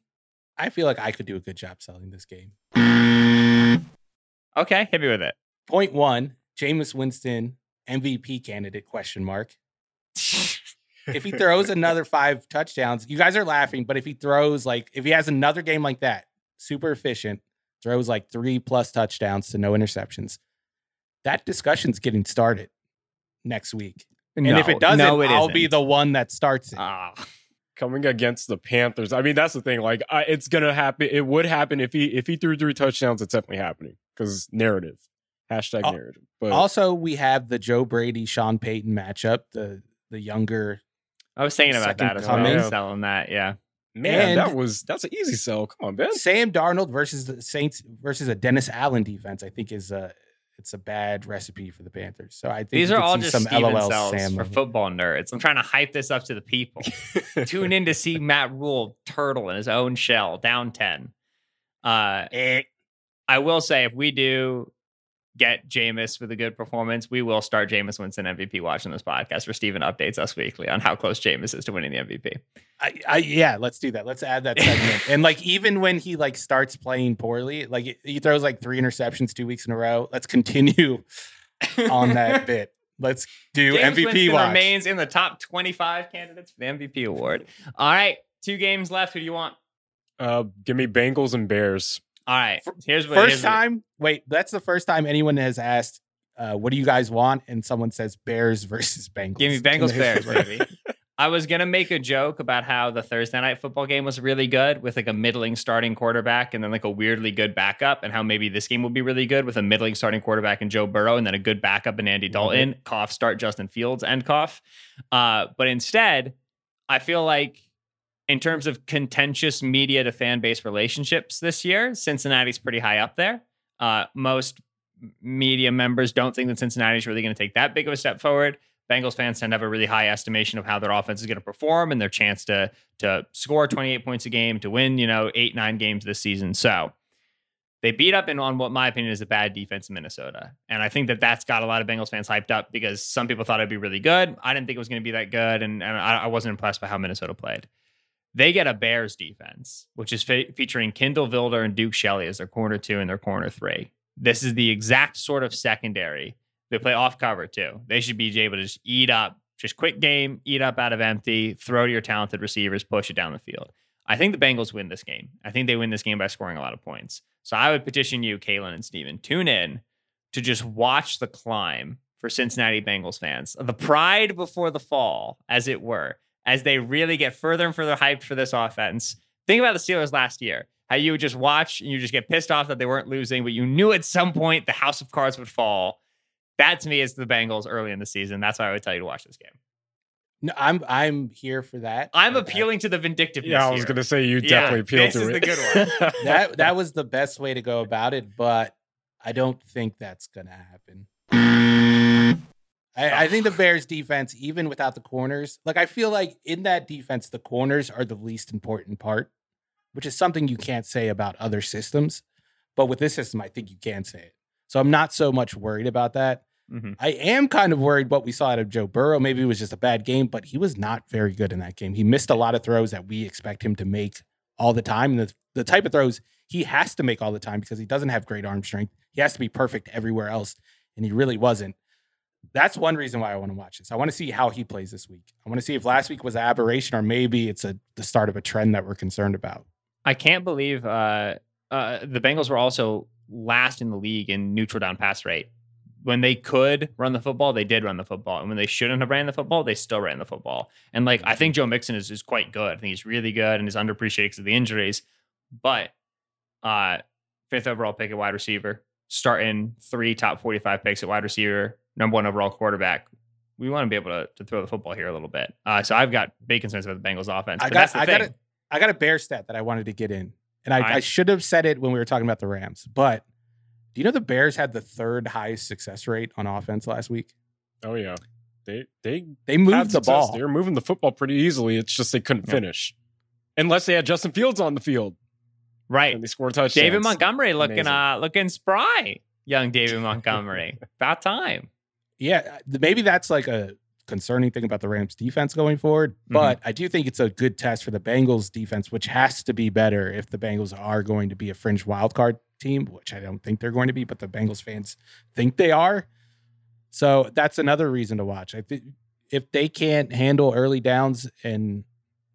I feel like I could do a good job selling this game. Okay, hit me with it. Point one, Jameis Winston, MVP candidate, question mark. if he throws another five touchdowns, you guys are laughing, but if he throws like if he has another game like that, super efficient, throws like three plus touchdowns to no interceptions, that discussion's getting started next week. And no, if it doesn't, no, it I'll isn't. be the one that starts it. Ah coming against the Panthers. I mean, that's the thing. Like, I, it's gonna happen. It would happen if he if he threw three touchdowns. It's definitely happening because narrative. Hashtag uh, narrative. But also, we have the Joe Brady Sean Payton matchup. The the younger. I was thinking about that as well. Selling that, yeah. Man, and that was that's an easy sell. Come on, Ben. Sam Darnold versus the Saints versus a Dennis Allen defense. I think is a it's a bad recipe for the Panthers. So I think these are all just some Steven LOL cells Sam for football nerds. I'm trying to hype this up to the people. Tune in to see Matt Rhule turtle in his own shell, down ten. Uh, eh. I will say if we do get Jameis with a good performance, we will start Jameis Winston MVP watching this podcast where Steven updates us weekly on how close Jameis is to winning the MVP. I, I, yeah, let's do that. Let's add that segment. and like even when he like starts playing poorly, like he throws like three interceptions two weeks in a row. Let's continue on that bit. Let's do James MVP Winston watch. remains in the top 25 candidates for the MVP award. All right, two games left. Who do you want? Uh, give me Bengals and Bears. All right. Here's what. First here's time. What, wait, that's the first time anyone has asked, uh, "What do you guys want?" And someone says Bears versus Bengals. Give me Bengals Bears, baby. I was gonna make a joke about how the Thursday night football game was really good with like a middling starting quarterback and then like a weirdly good backup, and how maybe this game will be really good with a middling starting quarterback and Joe Burrow, and then a good backup in Andy Dalton. Mm-hmm. Cough, start Justin Fields, end cough. Uh, but instead, I feel like in terms of contentious media to fan base relationships this year, Cincinnati's pretty high up there. Uh, most media members don't think that Cincinnati's really going to take that big of a step forward. Bengals fans tend to have a really high estimation of how their offense is going to perform and their chance to to score 28 points a game to win, you know, eight nine games this season. So They beat up in on what my opinion is a bad defense in Minnesota. And I think that that's got a lot of Bengals fans hyped up because some people thought it'd be really good. I didn't think it was going to be that good. And, and I, I wasn't impressed by how Minnesota played. They get a Bears defense, which is fe- featuring Kindle Vildor and Duke Shelley as their corner two and their corner three. This is the exact sort of secondary. They play off cover too. They should be able to just eat up, just quick game, eat up out of empty, throw to your talented receivers, push it down the field. I think the Bengals win this game. I think they win this game by scoring a lot of points. So I would petition you, Kaelen and Steven, tune in to just watch the climb for Cincinnati Bengals fans. The pride before the fall, as it were, as they really get further and further hyped for this offense. Think about the Steelers last year. How you would just watch and you just get pissed off that they weren't losing, but you knew at some point the house of cards would fall. That to me is the Bengals early in the season. That's why I would tell you to watch this game. No, I'm I'm here for that. I'm appealing to the vindictiveness. Yeah, I was here. going to say you definitely Yeah, definitely appealed this to is it. the good one. that that was the best way to go about it, but I don't think that's gonna happen. I, I think the Bears defense, even without the corners, like I feel like in that defense, the corners are the least important part, which is something you can't say about other systems. But with this system, I think you can say it. So I'm not so much worried about that. Mhm. I am kind of worried what we saw out of Joe Burrow. Maybe it was just a bad game, but he was not very good in that game. He missed a lot of throws that we expect him to make all the time. And the, the type of throws he has to make all the time because he doesn't have great arm strength. He has to be perfect everywhere else. And he really wasn't. That's one reason why I want to watch this. I want to see how he plays this week. I want to see if last week was an aberration or maybe it's a the start of a trend that we're concerned about. I can't believe uh, uh, the Bengals were also last in the league in neutral down pass rate. When they could run the football, they did run the football. And when they shouldn't have ran the football, they still ran the football. And like I think Joe Mixon is, is quite good. I think he's really good and is underappreciated because of the injuries. But uh fifth overall pick at wide receiver, starting three top 45 picks at wide receiver, number one overall quarterback. We want to be able to, to throw the football here a little bit. Uh, so I've got big concerns about the Bengals offense. I got that's the I thing. got a, I got a bear stat that I wanted to get in. And I, All right. I should have said it when we were talking about the Rams. But do you know the Bears had the third highest success rate on offense last week? Oh yeah, they they They moved the ball. They were moving the football pretty easily. It's just they couldn't Yeah. finish, unless they had Justin Fields on the field right. and they scored touchdowns. David Montgomery looking Amazing. uh looking spry. Young David Montgomery. About time. Yeah, maybe that's like a concerning thing about the Rams defense going forward. Mm-hmm. But I do think it's a good test for the Bengals defense, which has to be better if the Bengals are going to be a fringe wild card team, which I don't think they're going to be, but the Bengals fans think they are. So that's another reason to watch. I think if they can't handle early downs and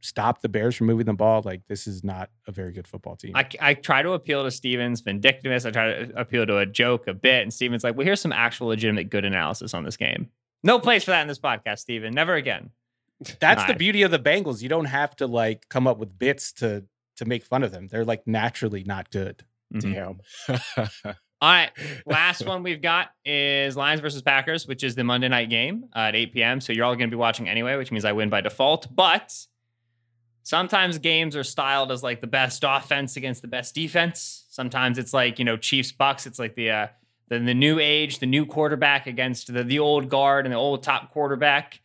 stop the Bears from moving the ball, like this is not a very good football team. I, I try to appeal to Steven's vindictiveness. I try to appeal to a joke a bit. And Steven's like, well, here's some actual legitimate good analysis on this game. No place for that in this podcast, Steven. Never again. That's the beauty of the Bengals. You don't have to like come up with bits to to make fun of them. They're like naturally not good. Mhm. Damn. All right. Last one we've got is Lions versus Packers, which is the Monday night game at 8 p.m. So you're all going to be watching anyway, which means I win by default. But sometimes games are styled as like the best offense against the best defense. Sometimes it's like, you know, Chiefs Bucks. It's like the, uh, the, the new age, the new quarterback against the, the old guard and the old top quarterback.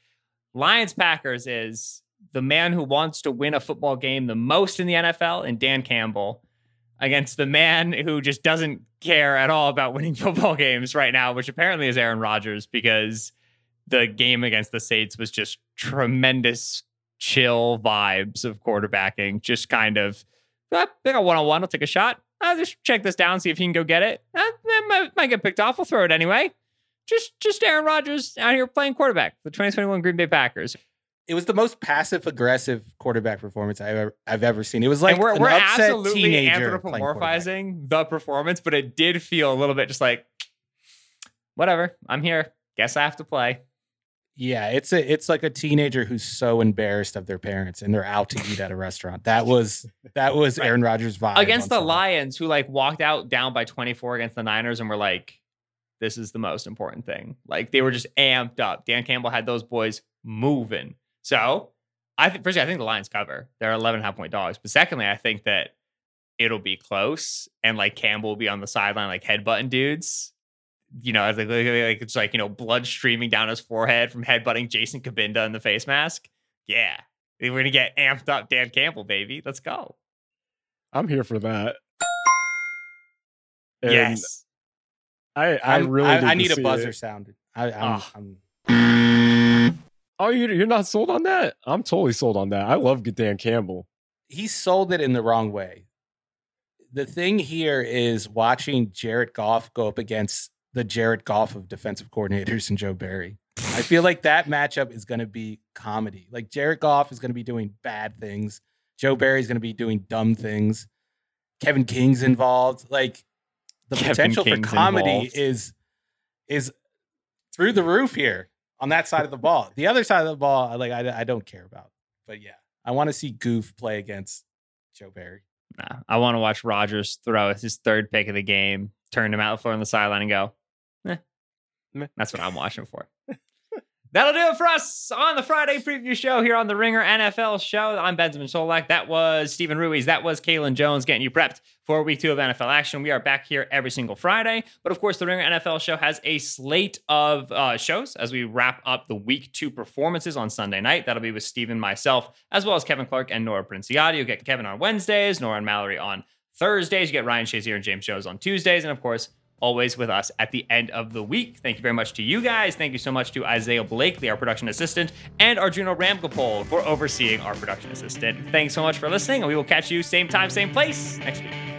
Lions Packers is the man who wants to win a football game the most in the NFL and Dan Campbell against the man who just doesn't care at all about winning football games right now, which apparently is Aaron Rodgers because the game against the Saints was just tremendous chill vibes of quarterbacking, just kind of uh, pick a one on one, I'll take a shot. I'll just check this down, see if he can go get it. It might, might get picked off. We'll throw it anyway. Just, just Aaron Rodgers out here playing quarterback for the 2021 Green Bay Packers. It was the most passive aggressive quarterback performance I've ever, I've ever seen. It was like and we're, an we're upset absolutely anthropomorphizing the performance, but it did feel a little bit just like, whatever, I'm here. Guess I have to play. Yeah, it's a it's like a teenager who's so embarrassed of their parents and they're out to eat at a restaurant. That was that was Right. Aaron Rodgers' vibe Against the Sunday. Lions, who like walked out down by 24 against the Niners and were like, this is the most important thing. Like they were mm. just amped up. Dan Campbell had those boys moving. So I think, firstly, I think the Lions cover. They're 11 half point dogs. But secondly, I think that it'll be close and like Campbell will be on the sideline, like headbutting dudes. You know, like, like, like it's like, you know, blood streaming down his forehead from headbutting Jason Cabinda in the face mask. Yeah. We're going to get amped up Dan Campbell, baby. Let's go. I'm here for that. And yes. I, I I'm- really I, need I need a buzzer it. sound. I, I'm, Oh. I'm Oh, you, you're not sold on that? I'm totally sold on that. I love Dan Campbell. he sold it in the wrong way. The thing here is watching Jared Goff go up against the Jared Goff of defensive coordinators and Joe Barry. I feel like that matchup is going to be comedy. Like Jared Goff is going to be doing bad things. Joe Barry is going to be doing dumb things. Kevin King's involved. Like the Kevin potential King's for comedy involved. is is through the roof here on that side of the ball. The other side of the ball, I like I, I don't care about. But yeah, I want to see Goof play against Joe Barry. Nah, I want to watch Rodgers throw his third pick of the game, turn him out the floor on the sideline, and go. That's what I'm watching for. That'll do it for us on the Friday preview show here on the Ringer NFL show. I'm Benjamin Solak. That was Steven Ruiz. That was Kaelen Jones getting you prepped for week two of NFL action. We are back here every single Friday. But of course, the Ringer NFL show has a slate of uh, shows as we wrap up the week two performances on Sunday night. That'll be with Steven, myself, as well as Kevin Clark and Nora Princiotti. You'll get Kevin on Wednesdays, Nora and Mallory on Thursdays. You get Ryan Shazier and James Shows on Tuesdays. And of course, always with us at the end of the week. Thank you very much to you guys. Thank you so much to Isaiah Blakely, our production assistant, and Arjuna Ramgopal for overseeing our production assistant. Thanks so much for listening, and we will catch you same time, same place next week.